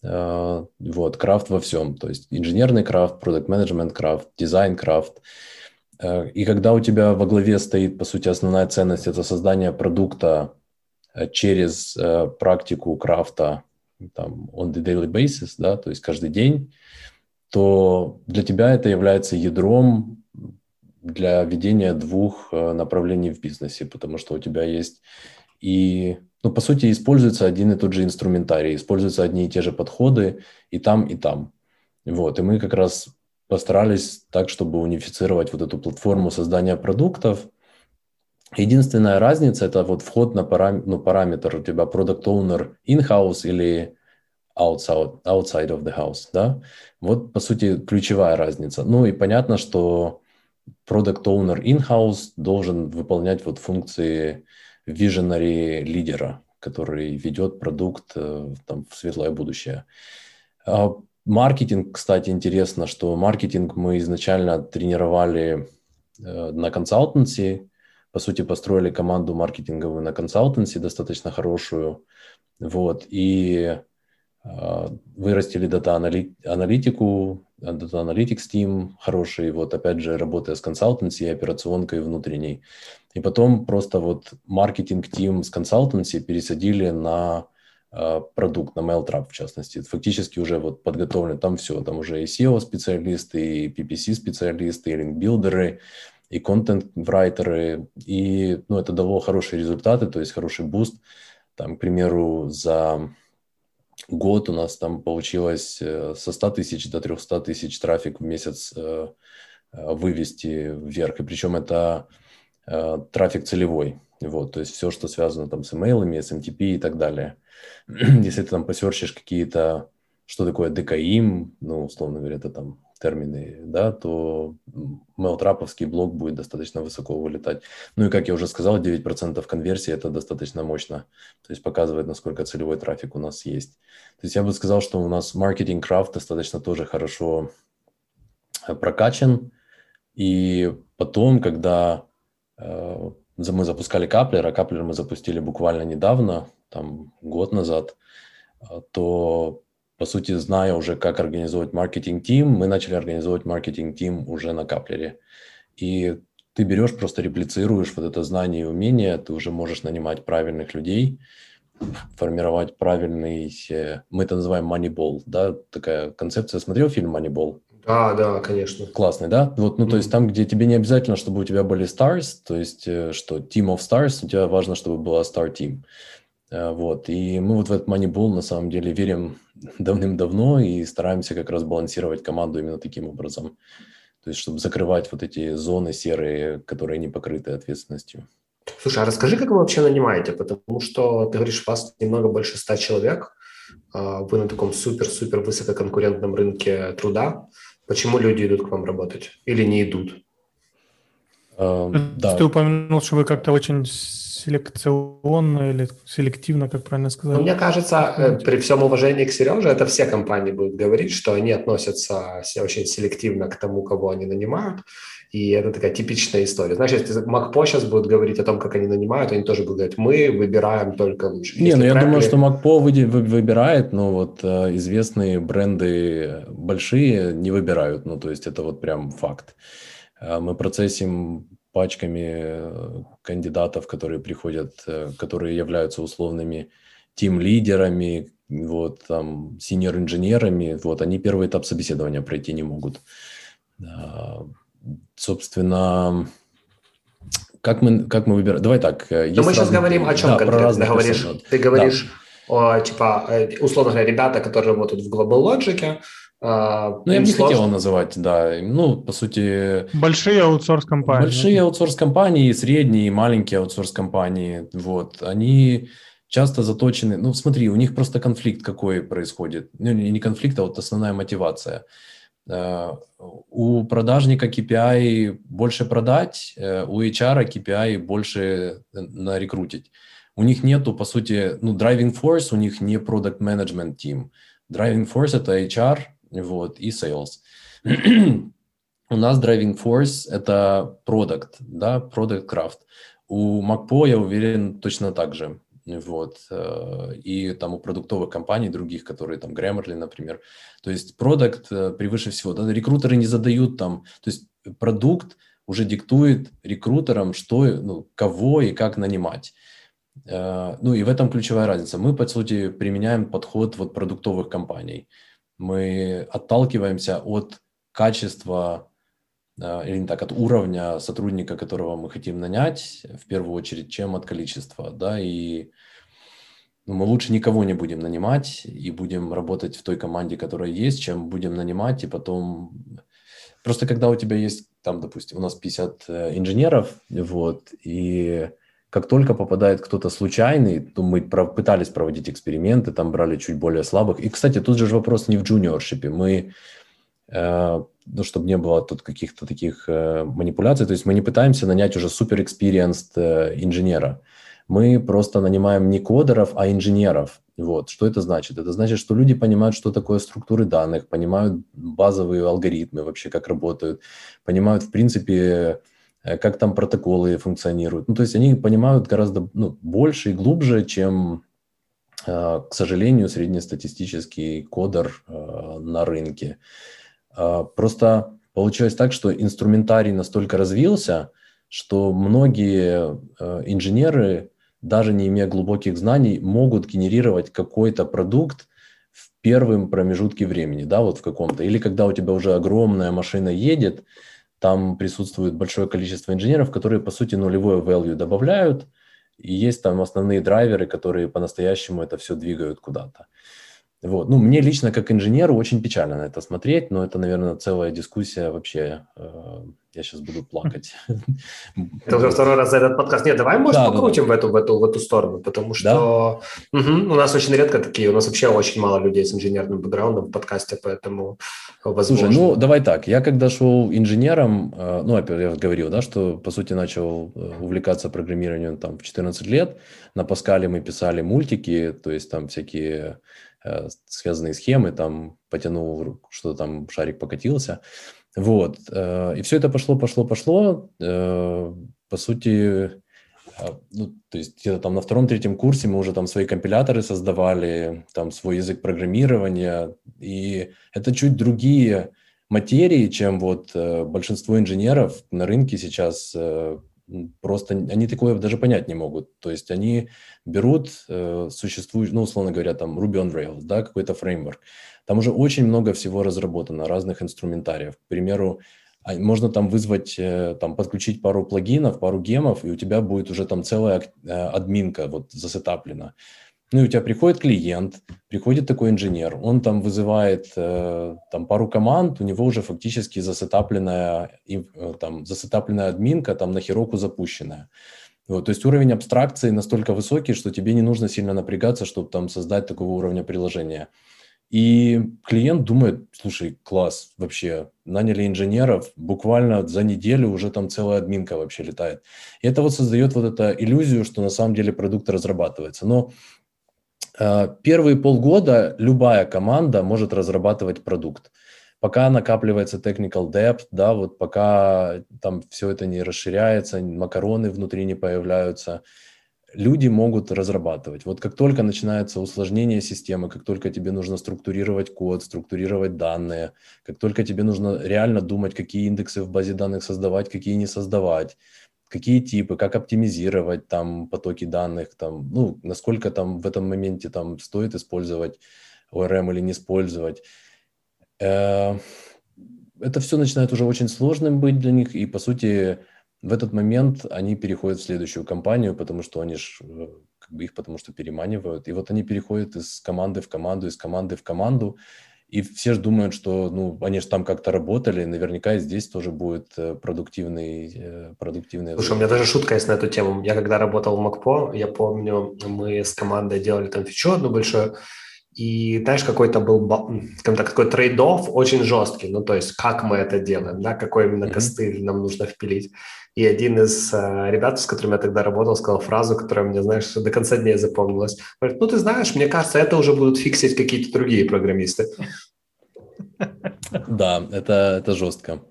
Э, вот, крафт во всем, то есть инженерный крафт, продукт менеджмент крафт, дизайн крафт. Э, и когда у тебя во главе стоит, по сути, основная ценность – это создание продукта э, через э, практику крафта там, on the daily basis, да, то есть каждый день, то для тебя это является ядром для ведения двух э, направлений в бизнесе, потому что у тебя есть и, ну, по сути, используется один и тот же инструментарий, используются одни и те же подходы и там, и там. Вот, и мы как раз постарались так, чтобы унифицировать вот эту платформу создания продуктов. Единственная разница – это вот вход на парам, ну, параметр у тебя product owner in-house или outside, outside of the house, да? Вот, по сути, ключевая разница. Ну, и понятно, что product owner in-house должен выполнять вот функции visionary лидера, который ведет продукт э, там, в светлое будущее. А маркетинг, кстати, интересно, что маркетинг мы изначально тренировали э, на консалтенции, по сути, построили команду маркетинговую на консалтенции, достаточно хорошую, вот, и вырастили дата-аналитику, Data Analytics Team хороший, вот опять же, работая с консалтенси операционкой внутренней. И потом просто вот маркетинг тим с консалтенси пересадили на э, продукт, на MailTrap в частности. Фактически уже вот подготовлен там все, там уже и SEO-специалисты, и PPC-специалисты, и линкбилдеры, и content-writer ы, и ну, это дало хорошие результаты, то есть хороший буст. Там, к примеру, за год у нас там получилось э, со 100 тысяч до 300 тысяч трафик в месяц э, э, вывести вверх. И причем это трафик целевой. Вот, то есть все, что связано там с имейлами, с SMTP и так далее. *clears throat* Если ты там посерчишь какие-то, что такое DKIM, ну, условно говоря, это там термины, да, то мелтраповский блок будет достаточно высоко вылетать. Ну и, как я уже сказал, 9% конверсии – это достаточно мощно. То есть показывает, насколько целевой трафик у нас есть. То есть я бы сказал, что у нас маркетинг крафт достаточно тоже хорошо э, прокачан. И потом, когда э, мы запускали Каплер, а Каплер мы запустили буквально недавно, там год назад, э, то по сути, зная уже, как организовать маркетинг-тим, мы начали организовывать маркетинг-тим уже на Каплере. И ты берешь, просто реплицируешь вот это знание и умение, ты уже можешь нанимать правильных людей, формировать правильный, мы это называем Moneyball, да, такая концепция. Смотрел фильм Moneyball?
Да, да, конечно.
Классный, да? Вот, ну, mm-hmm. то есть там, где тебе не обязательно, чтобы у тебя были stars, то есть, э, что team of stars, у тебя важно, чтобы была star team. Э, вот. И мы вот в этот Moneyball на самом деле верим давным-давно и стараемся как раз балансировать команду именно таким образом. То есть, чтобы закрывать вот эти зоны серые, которые не покрыты ответственностью.
Слушай, а расскажи, как вы вообще нанимаете? Потому что ты говоришь, у вас немного больше ста человек, а, вы на таком супер-супер высококонкурентном рынке труда. Почему люди идут к вам работать или не идут?
Uh, да. Ты упомянул, что вы как-то очень селекционно или селективно, как правильно сказать?
Ну, мне кажется, э, при всем уважении к Сереже, это все компании будут говорить, что они относятся очень селективно к тому, кого они нанимают. И это такая типичная история. Знаешь, если МакПо сейчас будут говорить о том, как они нанимают, они тоже будут говорить, мы выбираем только лучше.
Не, ну я думаю, что МакПо выбирает, но вот э, известные бренды большие не выбирают. Ну, то есть это вот прям факт. Э, мы процессим пачками э, кандидатов, которые приходят, э, которые являются условными тим-лидерами, вот, там, синьор-инженерами, вот, они первый этап собеседования пройти не могут. Собственно, как мы, как мы выбираем? Давай так.
Э, Но мы сейчас говорим о чем да, конкретно. Про говоришь, ты говоришь да. о, типа, условно говоря, ребята, которые работают в Global Logic,
Uh, ну, я бы не сложно... хотел называть, да. Ну, по сути...
Большие аутсорс-компании.
Большие аутсорс-компании, средние и маленькие аутсорс-компании, вот, они часто заточены... Ну, смотри, у них просто конфликт какой происходит. Ну, не конфликт, а вот основная мотивация. Uh, у продажника KPI больше продать, uh, у HR KPI больше нарекрутить. У них нету, по сути, ну, driving force, у них не product management team. Driving force – это HR, вот, и sales. *clears throat* У нас driving force – это product, да, product craft. У MacPo, я уверен, точно так же. Вот. Э, и там у продуктовых компаний других, которые там Grammarly, например. То есть продукт э, превыше всего. Да? Рекрутеры не задают там, то есть продукт уже диктует рекрутерам, что, ну, кого и как нанимать. Э, ну и в этом ключевая разница. Мы, по сути, применяем подход вот продуктовых компаний – мы отталкиваемся от качества э, или не так, от уровня сотрудника, которого мы хотим нанять, в первую очередь, чем от количества, да, и ну, мы лучше никого не будем нанимать и будем работать в той команде, которая есть, чем будем нанимать, и потом... Просто когда у тебя есть, там, допустим, у нас 50 э, инженеров, вот, и как только попадает кто-то случайный, то мы пытались проводить эксперименты, там брали чуть более слабых. И, кстати, тут же вопрос не в джуниоршипе. Мы, э, ну, чтобы не было тут каких-то таких э, манипуляций, то есть мы не пытаемся нанять уже супер experienced э, инженера. Мы просто нанимаем не кодеров, а инженеров. Вот. Что это значит? Это значит, что люди понимают, что такое структуры данных, понимают базовые алгоритмы вообще, как работают, понимают, в принципе, как там протоколы функционируют. Ну, то есть они понимают гораздо ну, больше и глубже, чем, э, к сожалению, среднестатистический кодер э, на рынке. Просто получилось так, что инструментарий настолько развился, что многие инженеры, даже не имея глубоких знаний, могут генерировать какой-то продукт в первом промежутке времени, да, вот в каком-то. Или когда у тебя уже огромная машина едет, там присутствует большое количество инженеров, которые, по сути, нулевое value добавляют, и есть там основные драйверы, которые по-настоящему это все двигают куда-то. Вот. Ну, мне лично, как инженеру, очень печально на это смотреть, но это, наверное, целая дискуссия вообще. Э, я сейчас буду *laughs* плакать.
Это уже второй раз за этот подкаст. Нет, давай, может, да, покрутим да, да. В, эту, в, эту, в эту сторону, потому что да? угу, у нас очень редко такие, у нас вообще очень мало людей с инженерным бэкграундом в подкасте, поэтому возможно.
Слушай, ну, давай так, я когда шел инженером, э, ну, опять я говорил, да, что, по сути, начал э, увлекаться программированием там в 14 лет, на Паскале мы писали мультики, то есть там всякие Э, связанные схемы, там потянул, что там шарик покатился. Вот. Э, и все это пошло, пошло, пошло. Э, по сути, ну, то есть где-то там на втором-третьем курсе мы уже там свои компиляторы создавали, там свой язык программирования, и это чуть другие материи, чем вот большинство инженеров на рынке сейчас просто они такое даже понять не могут. То есть они берут э, существующий, ну, условно говоря, там Ruby on Rails, да, какой-то фреймворк. Там уже очень много всего разработано, разных инструментариев. К примеру, а, можно там вызвать, э, там подключить пару плагинов, пару гемов, и у тебя будет уже там целая э, админка вот засетаплена. Ну и у тебя приходит клиент, приходит такой инженер, он там вызывает э, там пару команд, у него уже фактически засетапленная, э, там, засетапленная админка, там на хироку запущенная. Вот, то есть уровень абстракции настолько высокий, что тебе не нужно сильно напрягаться, чтобы там создать такого уровня приложения. И клиент думает, слушай, класс, вообще, наняли инженеров, буквально за неделю уже там целая админка вообще летает. И это вот создает вот эту иллюзию, что на самом деле продукт разрабатывается. Но первые полгода любая команда может разрабатывать продукт. Пока накапливается technical depth, да, вот пока там все это не расширяется, макароны внутри не появляются, люди могут разрабатывать. Вот как только начинается усложнение системы, как только тебе нужно структурировать код, структурировать данные, как только тебе нужно реально думать, какие индексы в базе данных создавать, какие не создавать, какие типы, как оптимизировать там потоки данных, там, ну, насколько там в этом моменте там стоит использовать ORM или не использовать. Э, это все начинает уже очень сложным быть для них, и, по сути, в этот момент они переходят в следующую компанию, потому что они ж, э, их потому что переманивают. И вот они переходят из команды в команду, из команды в команду, И все же думают, что, ну, они же там как-то работали, наверняка и здесь тоже будет э, продуктивный, э, продуктивный...
Слушай, у меня даже шутка есть на эту тему. Я когда работал в MacPaw, я помню, мы с командой делали там фичу одну большую, и знаешь, какой-то был, скажем так, такой trade-off очень жесткий, ну, то есть как мы это делаем, да, какой именно костыль нам нужно впилить. И один из э, ребят, с которыми я тогда работал, сказал фразу, которая мне, знаешь, до конца дней запомнилась. Говорит, ну, ты знаешь, мне кажется, это уже будут фиксить какие-то другие программисты.
Да, это, это жестко.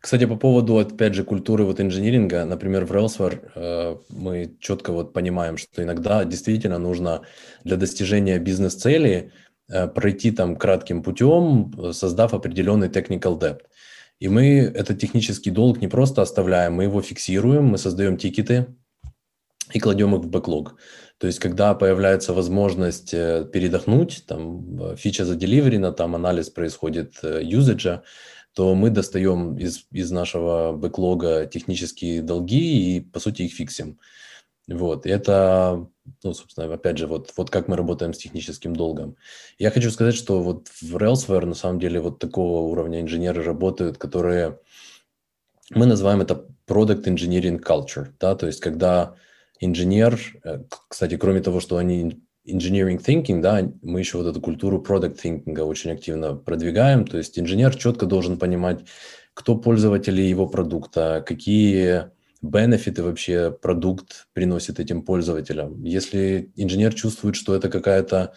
Кстати, по поводу, опять же, культуры вот инжиниринга, например, в Railsware э, мы четко вот понимаем, что иногда действительно нужно для достижения бизнес-цели э, пройти там кратким путем, создав определенный technical depth. И мы этот технический долг не просто оставляем, мы его фиксируем, мы создаем тикеты и кладем их в бэклог. То есть, когда появляется возможность э, передохнуть, там фича заделиверена, там анализ происходит юзаджа, то мы достаем из, из нашего бэклога технические долги и, по сути, их фиксим. Вот, это, ну, собственно, опять же, вот, вот как мы работаем с техническим долгом. Я хочу сказать, что вот в Railsware, на самом деле, вот такого уровня инженеры работают, которые, мы называем это Product Engineering Culture, да, то есть когда инженер, э, кстати, кроме того, что они engineering thinking, да, мы еще вот эту культуру product thinking очень активно продвигаем. То есть инженер четко должен понимать, кто пользователи его продукта, какие бенефиты вообще продукт приносит этим пользователям. Если инженер чувствует, что это какая-то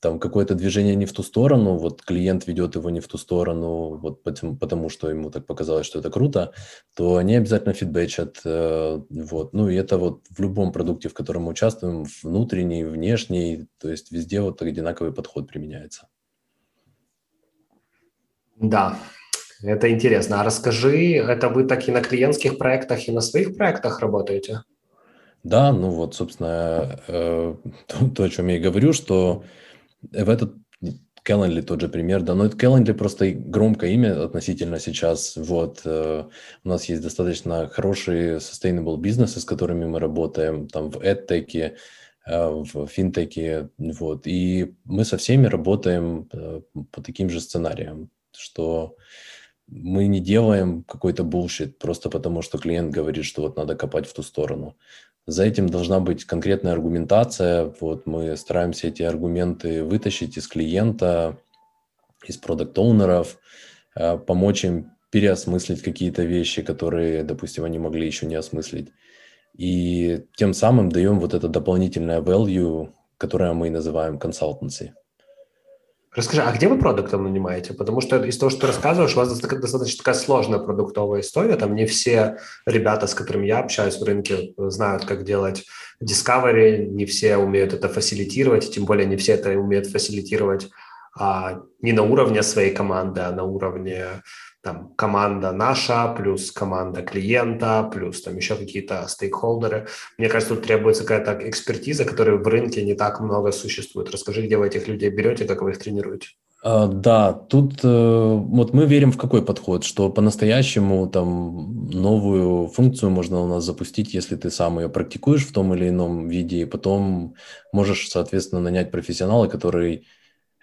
там какое-то движение не в ту сторону, вот клиент ведет его не в ту сторону, вот потому, потому что ему так показалось, что это круто, то они обязательно фидбэчат. Э, вот. Ну и это вот в любом продукте, в котором мы участвуем, внутренний, внешний, то есть везде вот одинаковый подход применяется.
Да, это интересно. А расскажи, это вы так и на клиентских проектах, и на своих проектах работаете?
Да, ну вот, собственно, э, *laughs* то, то, о чем я и говорю, что в этот Calendly тот же пример, да, но это Calendly просто громкое имя относительно сейчас, вот, э, у нас есть достаточно хорошие sustainable бизнесы, с которыми мы работаем, там, в EdTech, э, в финтеке, вот, и мы со всеми работаем по таким же сценариям, что мы не делаем какой-то bullshit просто потому, что клиент говорит, что вот надо копать в ту сторону. За этим должна быть конкретная аргументация. Вот мы стараемся эти аргументы вытащить из клиента, из продукт-оунеров, э, помочь им переосмыслить какие-то вещи, которые, допустим, они могли еще не осмыслить. И тем самым даем вот это дополнительное value, которое мы называем consultancy.
Расскажи, а где вы продуктом нанимаете? Потому что из того, что ты рассказываешь, у вас достаточно такая сложная продуктовая история. Там не все ребята, с которыми я общаюсь в рынке, знают, как делать discovery, не все умеют это фасилитировать, тем более не все это умеют фасилитировать а, не на уровне своей команды, а на уровне там команда наша, плюс команда клиента, плюс там еще какие-то стейкхолдеры. Мне кажется, тут требуется какая-то экспертиза, которой в рынке не так много существует. Расскажи, где вы этих людей берете, как вы их тренируете?
А, да, тут э, вот мы верим в какой подход, что по-настоящему там новую функцию можно у нас запустить, если ты сам ее практикуешь в том или ином виде, и потом можешь, соответственно, нанять профессионала, который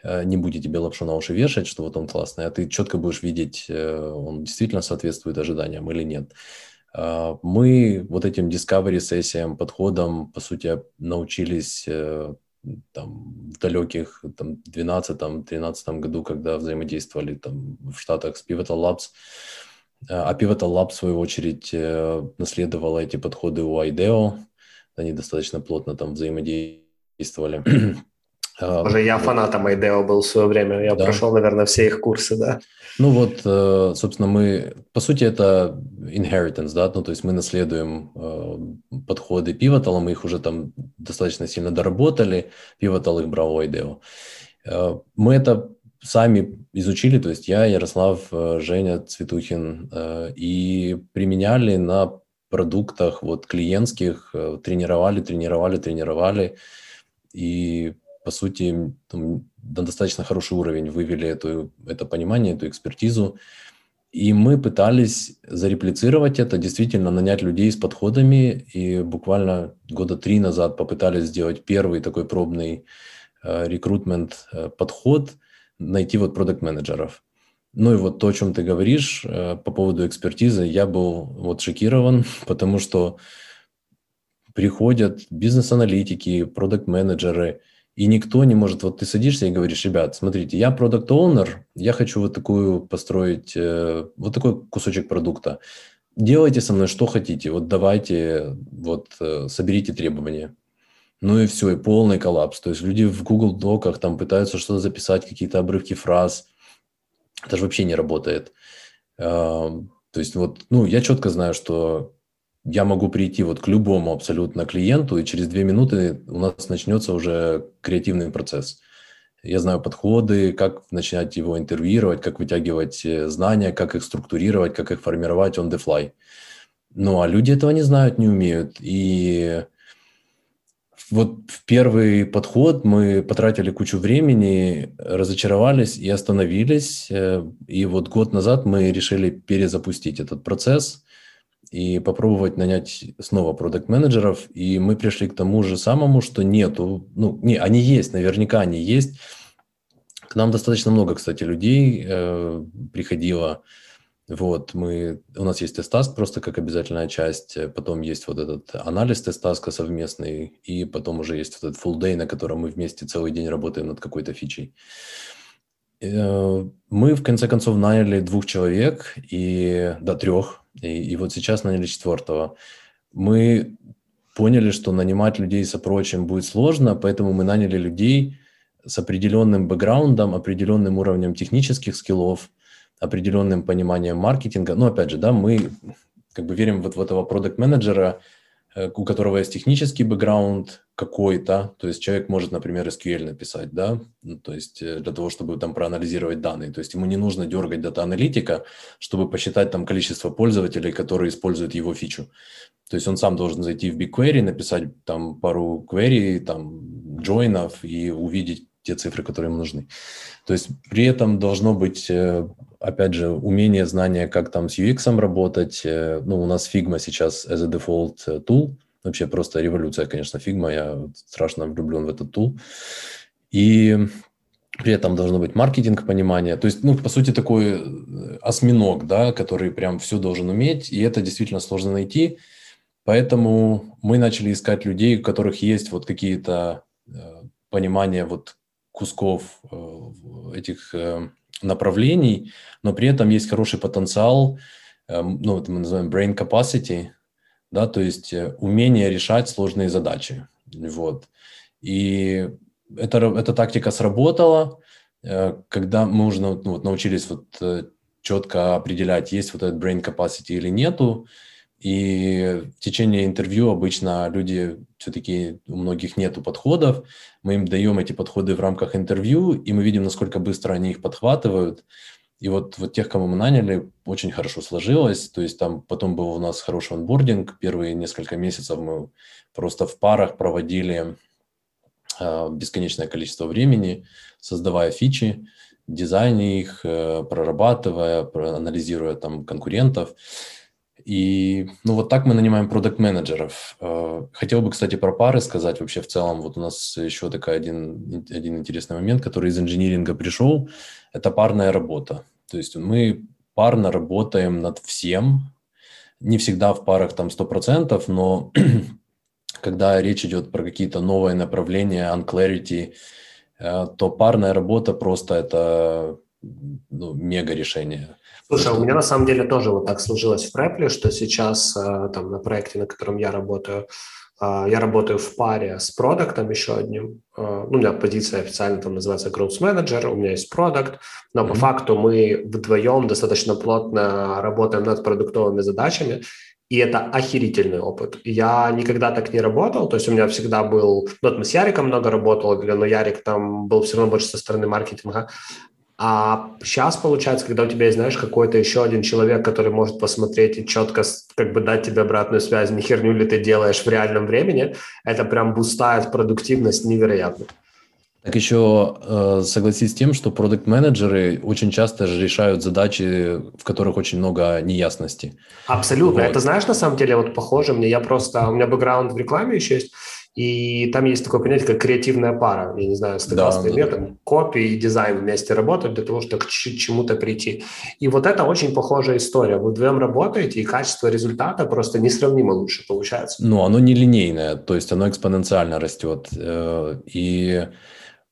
не будет тебе лапшу на уши вешать, что вот он классный, а ты четко будешь видеть, э, он действительно соответствует ожиданиям или нет. А, мы вот этим discovery сессиям, подходом, по сути, научились э, там, в далеких там, 12-13 году, когда взаимодействовали там, в Штатах с Pivotal Labs. А Pivotal Labs, в свою очередь, наследовала эти подходы у IDEO. Они достаточно плотно там взаимодействовали. *clears throat*
Уже я фанатом IDEO был в свое время. Я да. прошел, наверное, все их курсы, да.
Ну вот, э, собственно, мы, по сути, это inheritance, да, ну то есть мы наследуем э, подходы Pivotal, мы их уже там достаточно сильно доработали, Pivotal их брал IDEO. Э, мы это сами изучили, то есть я, Ярослав, Женя Цветухин, и применяли на продуктах вот клиентских, тренировали, тренировали, тренировали, и по сути, там, на достаточно хороший уровень вывели эту, это понимание, эту экспертизу. И мы пытались зареплицировать это, действительно нанять людей с подходами. И буквально года три назад попытались сделать первый такой пробный э, рекрутмент э, подход. найти вот продукт-менеджеров. Ну и вот то, о чем ты говоришь э, по поводу экспертизы, я был вот шокирован, *laughs* потому что приходят бизнес-аналитики, продукт-менеджеры, и никто не может, вот ты садишься и говоришь, ребят, смотрите, я продукт-оунер, я хочу вот такую построить, э, вот такой кусочек продукта. Делайте со мной что хотите, вот давайте, вот э, соберите требования. Ну и все, и полный коллапс. То есть люди в Google Доках там пытаются что-то записать, какие-то обрывки фраз. Это же вообще не работает. То есть вот, ну, я четко знаю, что я могу прийти вот к любому абсолютно клиенту, и через две минуты у нас начнется уже креативный процесс. Я знаю подходы, как начинать его интервьюировать, как вытягивать э, знания, как их структурировать, как их формировать on the fly. Ну, а люди этого не знают, не умеют. И вот в первый подход мы потратили кучу времени, разочаровались и остановились. Э, и вот год назад мы решили перезапустить этот процесс и попробовать нанять снова продукт-менеджеров. И мы пришли к тому же самому, что нету, ну, не, они есть, наверняка они есть. К нам достаточно много, кстати, людей э, приходило, вот, мы, у нас есть тест просто как обязательная часть, потом есть вот этот анализ тест совместный, и потом уже есть вот этот full day, на котором мы вместе целый день работаем над какой-то фичей. Э, мы, в конце концов, наняли двух человек, и, да, трех, и, и вот сейчас наняли четвертого. Мы поняли, что нанимать людей с прочим будет сложно, поэтому мы наняли людей с определенным бэкграундом, определенным уровнем технических скиллов – определенным пониманием маркетинга. Но опять же, да, мы как бы верим вот в этого продукт-менеджера, у которого есть технический бэкграунд какой-то, то есть человек может, например, SQL написать, да, ну, то есть э, для того, чтобы там проанализировать данные, то есть ему не нужно дергать дата-аналитика, чтобы посчитать там количество пользователей, которые используют его фичу. То есть он сам должен зайти в BigQuery, написать там пару query, там джойнов и увидеть те цифры, которые ему нужны. То есть при этом должно быть, э, опять же, умение, знание, как там с UX работать. Э, ну, у нас Figma сейчас as a default э, tool. Вообще просто революция, конечно, Figma. Я страшно влюблен в этот tool. И при этом должно быть маркетинг, понимание. То есть, ну, по сути, такой осьминог, да, который прям все должен уметь, и это действительно сложно найти. Поэтому мы начали искать людей, у которых есть вот какие-то понимания вот кусков э, этих э, направлений, но при этом есть хороший потенциал, эм, ну, это мы называем brain capacity, да, то есть э, умение решать сложные задачи. Вот. И это, эта тактика сработала, когда мы уже ну, вот, научились вот четко определять, есть вот этот brain capacity или нету, и в течение интервью обычно люди все-таки, у многих нету подходов, мы им даем эти подходы в рамках интервью, и мы видим, насколько быстро они их подхватывают. И вот, вот тех, кого мы наняли, очень хорошо сложилось. То есть там потом был у нас хороший онбординг. Первые несколько месяцев мы просто в парах проводили э, бесконечное количество времени, создавая фичи, дизайне их, э, прорабатывая, анализируя там конкурентов. И ну вот так мы нанимаем продукт-менеджеров. Э, хотел бы, кстати, про пары сказать вообще в целом. Вот у нас еще такой один, один интересный момент, который из инжиниринга пришел. Это парная работа. То есть мы парно работаем над всем. Не всегда в парах там 100%, но *clears throat* когда речь идет про какие-то новые направления, unclarity, э, то парная работа просто это ну, мега решение.
Слушай, а у меня на самом деле тоже вот так сложилось в Препле, что сейчас э, там на проекте, на котором я работаю, э, я работаю в паре с продуктом еще одним. Э, ну, у меня позиция официально там называется Growth Manager, у меня есть продукт, но mm-hmm. по факту мы вдвоем достаточно плотно работаем над продуктовыми задачами, и это охерительный опыт. Я никогда так не работал, то есть у меня всегда был... Ну, вот мы с Яриком много работали, но Ярик там был все равно больше со стороны маркетинга. А сейчас получается, когда у тебя есть, знаешь, какой-то еще один человек, который может посмотреть и четко как бы дать тебе обратную связь, не херню ли ты делаешь в реальном времени, это прям бустает продуктивность невероятно.
Так еще э, согласись с тем, что продукт-менеджеры очень часто же решают задачи, в которых очень много неясности.
Абсолютно. Вот. Это знаешь, на самом деле, вот похоже мне, я просто, у меня бэкграунд в рекламе еще есть, и там есть такое понятие, как креативная пара. Я не знаю, стыкался да, да, там копии и дизайн вместе работают для того, чтобы к чему-то прийти. И вот это очень похожая история. Вы вдвоем работаете, и качество результата просто несравнимо лучше получается.
Ну, оно не линейное, то есть оно экспоненциально растет. Э, и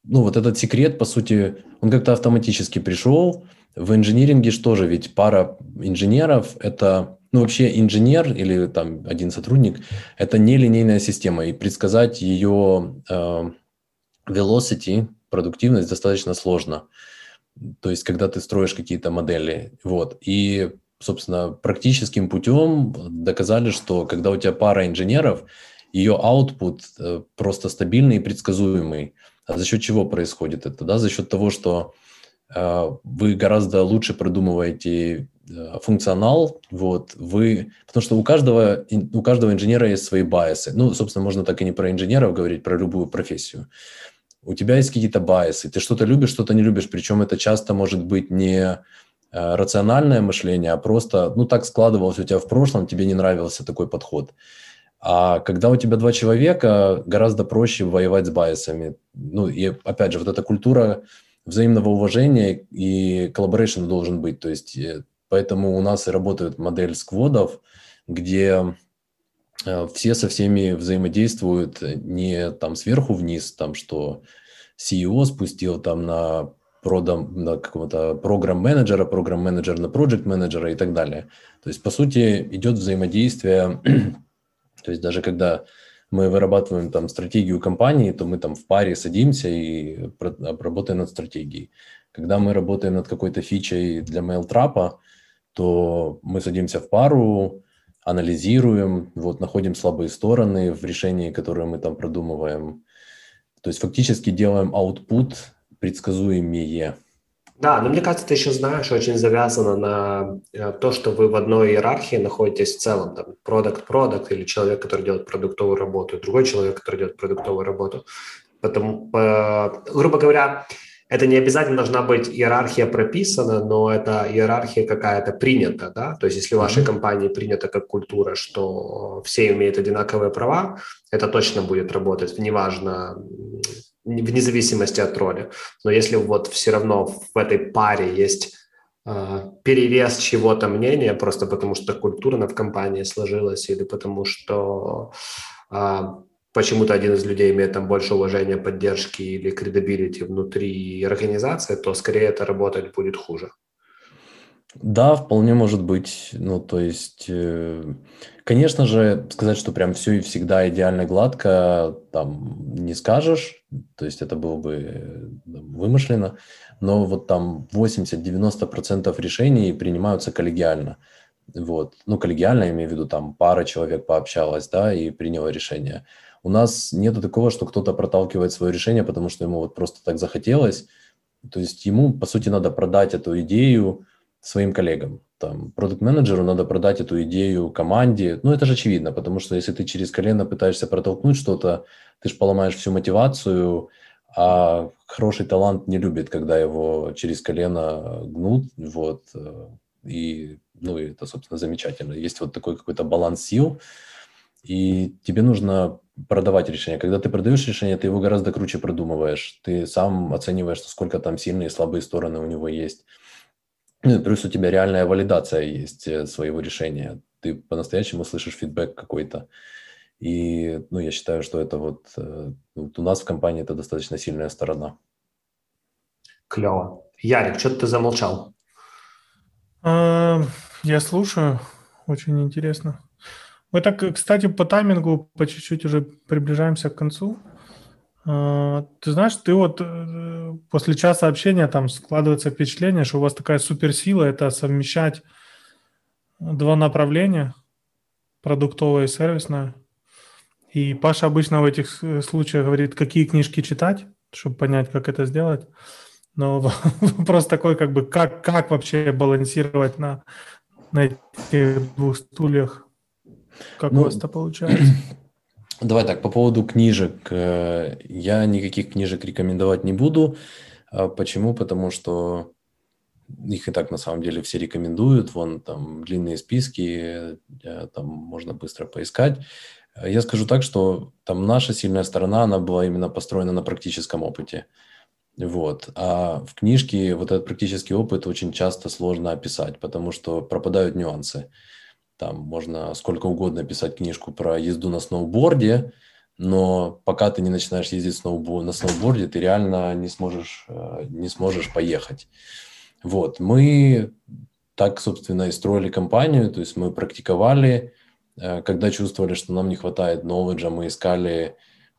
ну, вот этот секрет, по сути, он как-то автоматически пришел. В инжиниринге что же, ведь пара инженеров – это ну, вообще инженер или там один сотрудник – это не линейная система, и предсказать ее э, velocity, продуктивность достаточно сложно. То есть, когда ты строишь какие-то модели. Вот. И, собственно, практическим путем доказали, что когда у тебя пара инженеров, ее output э, просто стабильный и предсказуемый. А за счет чего происходит это? Да? За счет того, что э, вы гораздо лучше продумываете функционал, вот, вы, потому что у каждого, у каждого инженера есть свои байсы. Ну, собственно, можно так и не про инженеров говорить, про любую профессию. У тебя есть какие-то байсы, ты что-то любишь, что-то не любишь, причем это часто может быть не э, рациональное мышление, а просто, ну, так складывалось у тебя в прошлом, тебе не нравился такой подход. А когда у тебя два человека, гораздо проще воевать с bias ами. Ну, и опять же, вот эта культура взаимного уважения и collaboration должен быть. То есть э, Поэтому у нас и работает модель squad ов, где э, все со всеми взаимодействуют не там сверху вниз, там что CEO спустил там на продам, на какого-то программ-менеджера, программ-менеджер на проект-менеджера и так далее. То есть, по сути, идет взаимодействие, *clears throat* то есть даже когда мы вырабатываем там стратегию компании, то мы там в паре садимся и работаем над стратегией. Когда мы работаем над какой-то фичей для MailTrap, то мы садимся в пару, анализируем, вот, находим слабые стороны в решении, которое мы там продумываем. То есть фактически делаем output предсказуемее.
Да, но мне кажется, ты еще знаешь, очень завязано на э, то, что вы в одной иерархии находитесь в целом. Там продукт-продукт или человек, который делает продуктовую работу, другой человек, который делает продуктовую работу. Потому, грубо говоря, это не обязательно должна быть иерархия прописана, но это иерархия какая-то принята, да, то есть если в вашей компании принята как культура, что все имеют одинаковые права, это точно будет работать, неважно, вне зависимости от роли. Но если вот все равно в этой паре есть э, перевес чего-то мнения, просто потому что культура в компании сложилась или потому что э, почему-то один из людей имеет там больше уважения, поддержки или credibility внутри организации, то скорее это работать будет хуже.
Да, вполне может быть. Ну, то есть, э, конечно же, сказать, что прям все и всегда идеально гладко, там не скажешь. То есть это было бы э, вымышленно. Но вот там 80-90% решений принимаются коллегиально. Вот. Ну, коллегиально, я имею в виду, там пара человек пообщалась, да, и приняла решение. У нас нету такого, что кто-то проталкивает свое решение, потому что ему вот просто так захотелось. То есть ему, по сути, надо продать эту идею своим коллегам. Там, продукт-менеджеру надо продать эту идею команде. Ну, это же очевидно, потому что если ты через колено пытаешься протолкнуть что-то, ты же поломаешь всю мотивацию, а хороший талант не любит, когда его через колено гнут, вот, и, ну, и это, собственно, замечательно. Есть вот такой какой-то баланс сил, и тебе нужно продавать решение. Когда ты продаешь решение, ты его гораздо круче продумываешь. Ты сам оцениваешь, сколько там сильные и слабые стороны у него есть. Ну, плюс у тебя реальная валидация есть э, своего решения. Ты по-настоящему слышишь фидбэк какой-то. И ну, я считаю, что это вот, э, вот у нас в компании это достаточно сильная сторона.
Клево. Ярик, что ты замолчал?
А, я слушаю. Очень интересно. Мы так, кстати, по таймингу по чуть-чуть уже приближаемся к концу. А, ты знаешь, ты вот э, после часа общения там складывается впечатление, что у вас такая суперсила – это совмещать два направления, продуктовое и сервисное. И Паша обычно в этих случаях говорит, какие книжки читать, чтобы понять, как это сделать. Но *laughs* вопрос такой, как бы, как, как вообще балансировать на, на этих двух стульях? Как ну, у вас это получается? *clears throat*
Давай так, по поводу книжек. Э, я никаких книжек рекомендовать не буду. А почему? Потому что их и так на самом деле все рекомендуют. Вон там длинные списки, э, там можно быстро поискать. Я скажу так, что там наша сильная сторона, она была именно построена на практическом опыте. Вот. А в книжке вот этот практический опыт очень часто сложно описать, потому что пропадают нюансы. Там можно сколько угодно писать книжку про езду на сноуборде, но пока ты не начинаешь ездить сноубо- на сноуборде, ты реально не сможешь, э, не сможешь поехать. Вот. Мы так, собственно, и строили компанию, то есть мы практиковали, э, когда чувствовали, что нам не хватает knowledge, мы искали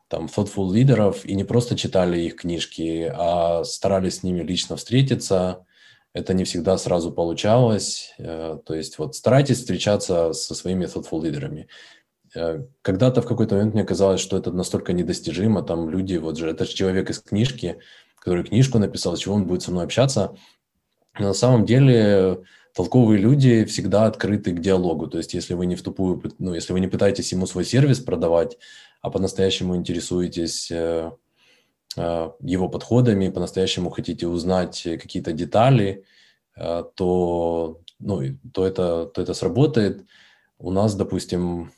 там thoughtful лидеров и не просто читали их книжки, а старались с ними лично встретиться. Это не всегда сразу получалось. Э, то есть вот старайтесь встречаться со своими thoughtful лидерами. Э, когда-то в какой-то момент мне казалось, что это настолько недостижимо. Там люди, вот же, это же человек из книжки, который книжку написал, чего он будет со мной общаться. Но на самом деле толковые люди всегда открыты к диалогу. То есть если вы не в тупую, ну, если вы не пытаетесь ему свой сервис продавать, а по-настоящему интересуетесь э, э, его подходами, по-настоящему хотите узнать какие-то детали, э, то, ну, то, это, то это сработает. У нас, допустим,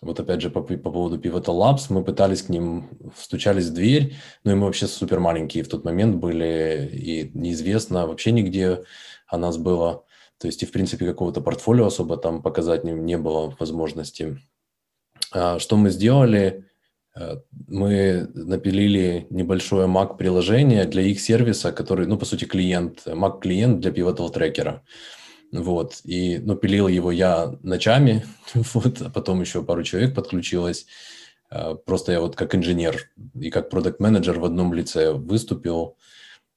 вот опять же по, по поводу Pivotal Labs, мы пытались к ним, стучались в дверь, но мы вообще супер маленькие в тот момент были, и неизвестно вообще нигде о нас было. То есть и, в принципе, какого-то портфолио особо там показать не, не было возможности. А, что мы сделали? Э, мы напилили небольшое Mac-приложение для их сервиса, который, ну, по сути, клиент, Mac-клиент для Pivotal трекера. Вот, и, ну, пилил его я ночами, *laughs* вот, а потом еще пару человек подключилось. Э, просто я вот как инженер и как продукт-менеджер в одном лице выступил.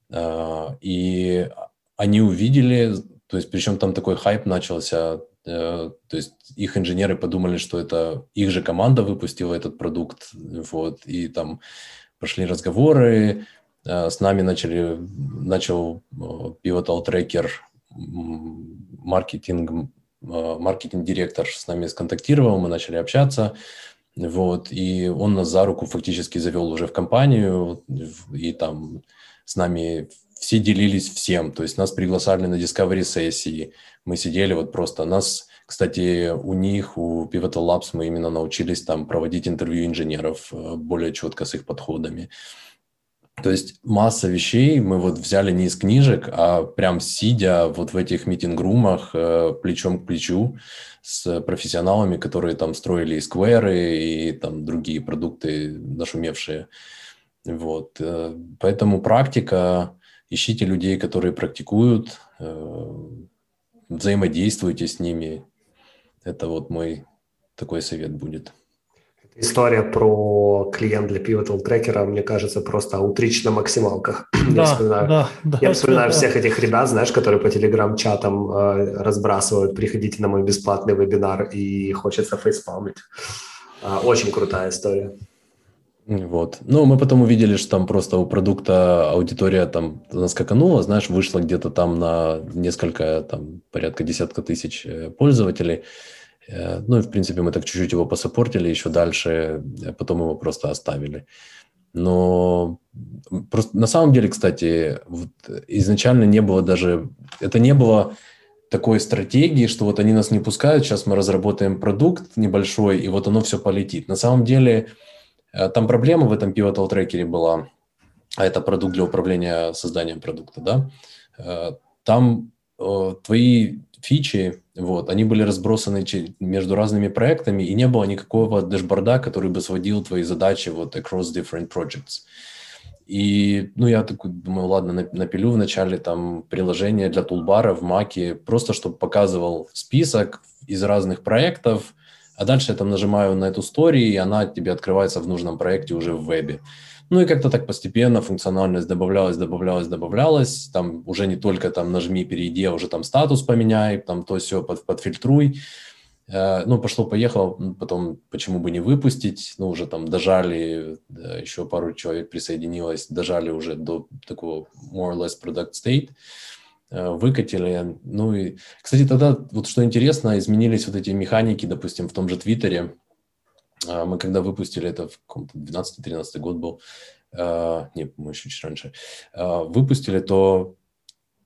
Э, и они увидели, то есть причем там такой хайп начался Э, то есть их инженеры подумали, что это их же команда выпустила этот продукт, вот, и там пошли разговоры, э, с нами начали, начал э, Pivotal Tracker маркетинг, маркетинг-директор с нами сконтактировал, мы начали общаться, вот, и он нас за руку фактически завел уже в компанию, и там с нами все делились всем, то есть нас приглашали на Discovery сессии, мы сидели вот просто, нас, кстати, у них, у Pivotal Labs мы именно научились там проводить интервью инженеров э, более четко с их подходами. То есть масса вещей мы вот взяли не из книжек, а прям сидя вот в этих митинг-румах э, плечом к плечу с профессионалами, которые там строили и скверы, и там другие продукты нашумевшие. Вот. Э, поэтому практика, ищите людей, которые практикуют, взаимодействуйте с ними. Это вот мой такой совет будет.
История про клиент для Pivotal трекера, мне кажется, просто аутрич на максималках. *clears throat*
Да, я вспоминаю,
да, да, я вспоминаю да. всех этих ребят, знаешь, которые по телеграм-чатам э, разбрасывают, приходите на мой бесплатный вебинар и хочется фейспалмить. Э, очень крутая история.
Вот. Ну, мы потом увидели, что там просто у продукта аудитория там наскаканула, знаешь, вышла где-то там на несколько, там, порядка десятка тысяч э, пользователей. Э, ну, и, в принципе, мы так чуть-чуть его посопортили еще дальше, а потом его просто оставили. Но просто на самом деле, кстати, вот изначально не было даже... Это не было такой стратегии, что вот они нас не пускают, сейчас мы разработаем продукт небольшой, и вот оно все полетит. На самом деле Э, там проблема в этом Pivotal трекере была, а это продукт для управления созданием продукта, да, э, там э, твои фичи, вот, они были разбросаны между разными проектами, и не было никакого дэшборда, который бы сводил твои задачи вот across different projects. И, ну, я такой думаю, ладно, напилю вначале там приложение для тулбара в Маке, просто чтобы показывал список из разных проектов, а дальше я там нажимаю на эту story, и она тебе открывается в нужном проекте уже в вебе. Ну и как-то так постепенно функциональность добавлялась, добавлялась, добавлялась. Там уже не только там нажми, перейди, а уже там статус поменяй, там то все под, подфильтруй. Э, ну, пошло-поехало, потом почему бы не выпустить. Ну, уже там дожали, еще пару человек присоединилось, дожали уже до такого more or less product state. Э, выкатили. Ну и, кстати, тогда, вот что интересно, изменились вот эти механики, допустим, в том же Твиттере. А, мы когда выпустили это в каком-то 12-13 год был, а, не, мы еще чуть раньше, а, выпустили, то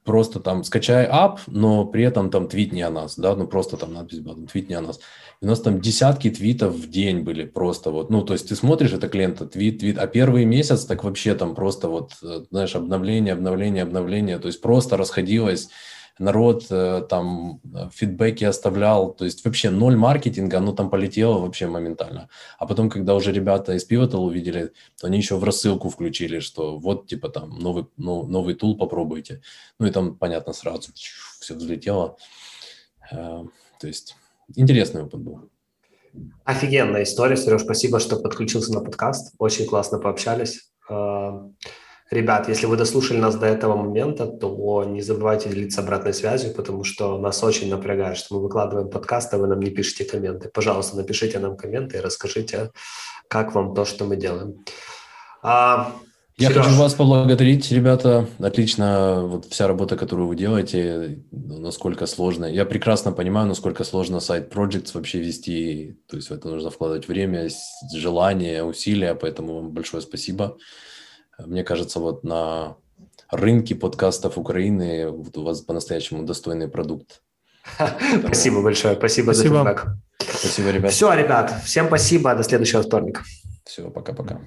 просто там скачай ап, но при этом там твитни о нас, да, ну просто там надпись была, твитни о нас. И у нас там десятки твитов в день были просто вот, ну то есть ты смотришь это клиента, твит, твит, а первый месяц так вообще там просто вот, э, знаешь, обновление, обновление, обновление, то есть просто расходилось народ э, там э, фидбэки оставлял, то есть вообще ноль маркетинга, оно там полетело вообще моментально. А потом, когда уже ребята из Pivotal увидели, то они еще в рассылку включили, что вот типа там новый, ну, новый тул попробуйте. Ну и там, понятно, сразу все взлетело. Э, то есть интересный опыт был.
Офигенная история, Сереж, спасибо, что подключился на подкаст. Очень классно пообщались. Ребят, если вы дослушали нас до этого момента, то не забывайте делиться обратной связью, потому что нас очень напрягает, что мы выкладываем подкаст, а вы нам не пишете комменты. Пожалуйста, напишите нам комменты и расскажите, как вам то, что мы делаем.
А, я Сереж. хочу вас поблагодарить, ребята. Отлично, вот вся работа, которую вы делаете, насколько сложно. Я прекрасно понимаю, насколько сложно сайт Projects вообще вести. То есть в это нужно вкладывать время, желание, усилия, поэтому вам большое спасибо. Мне кажется, вот на рынке подкастов Украины вот у вас по-настоящему достойный продукт. *laughs*
Спасибо большое, спасибо, спасибо. за фидбэк.
Спасибо, ребят.
Все, ребят, всем спасибо, до следующего вторника.
Все, пока-пока.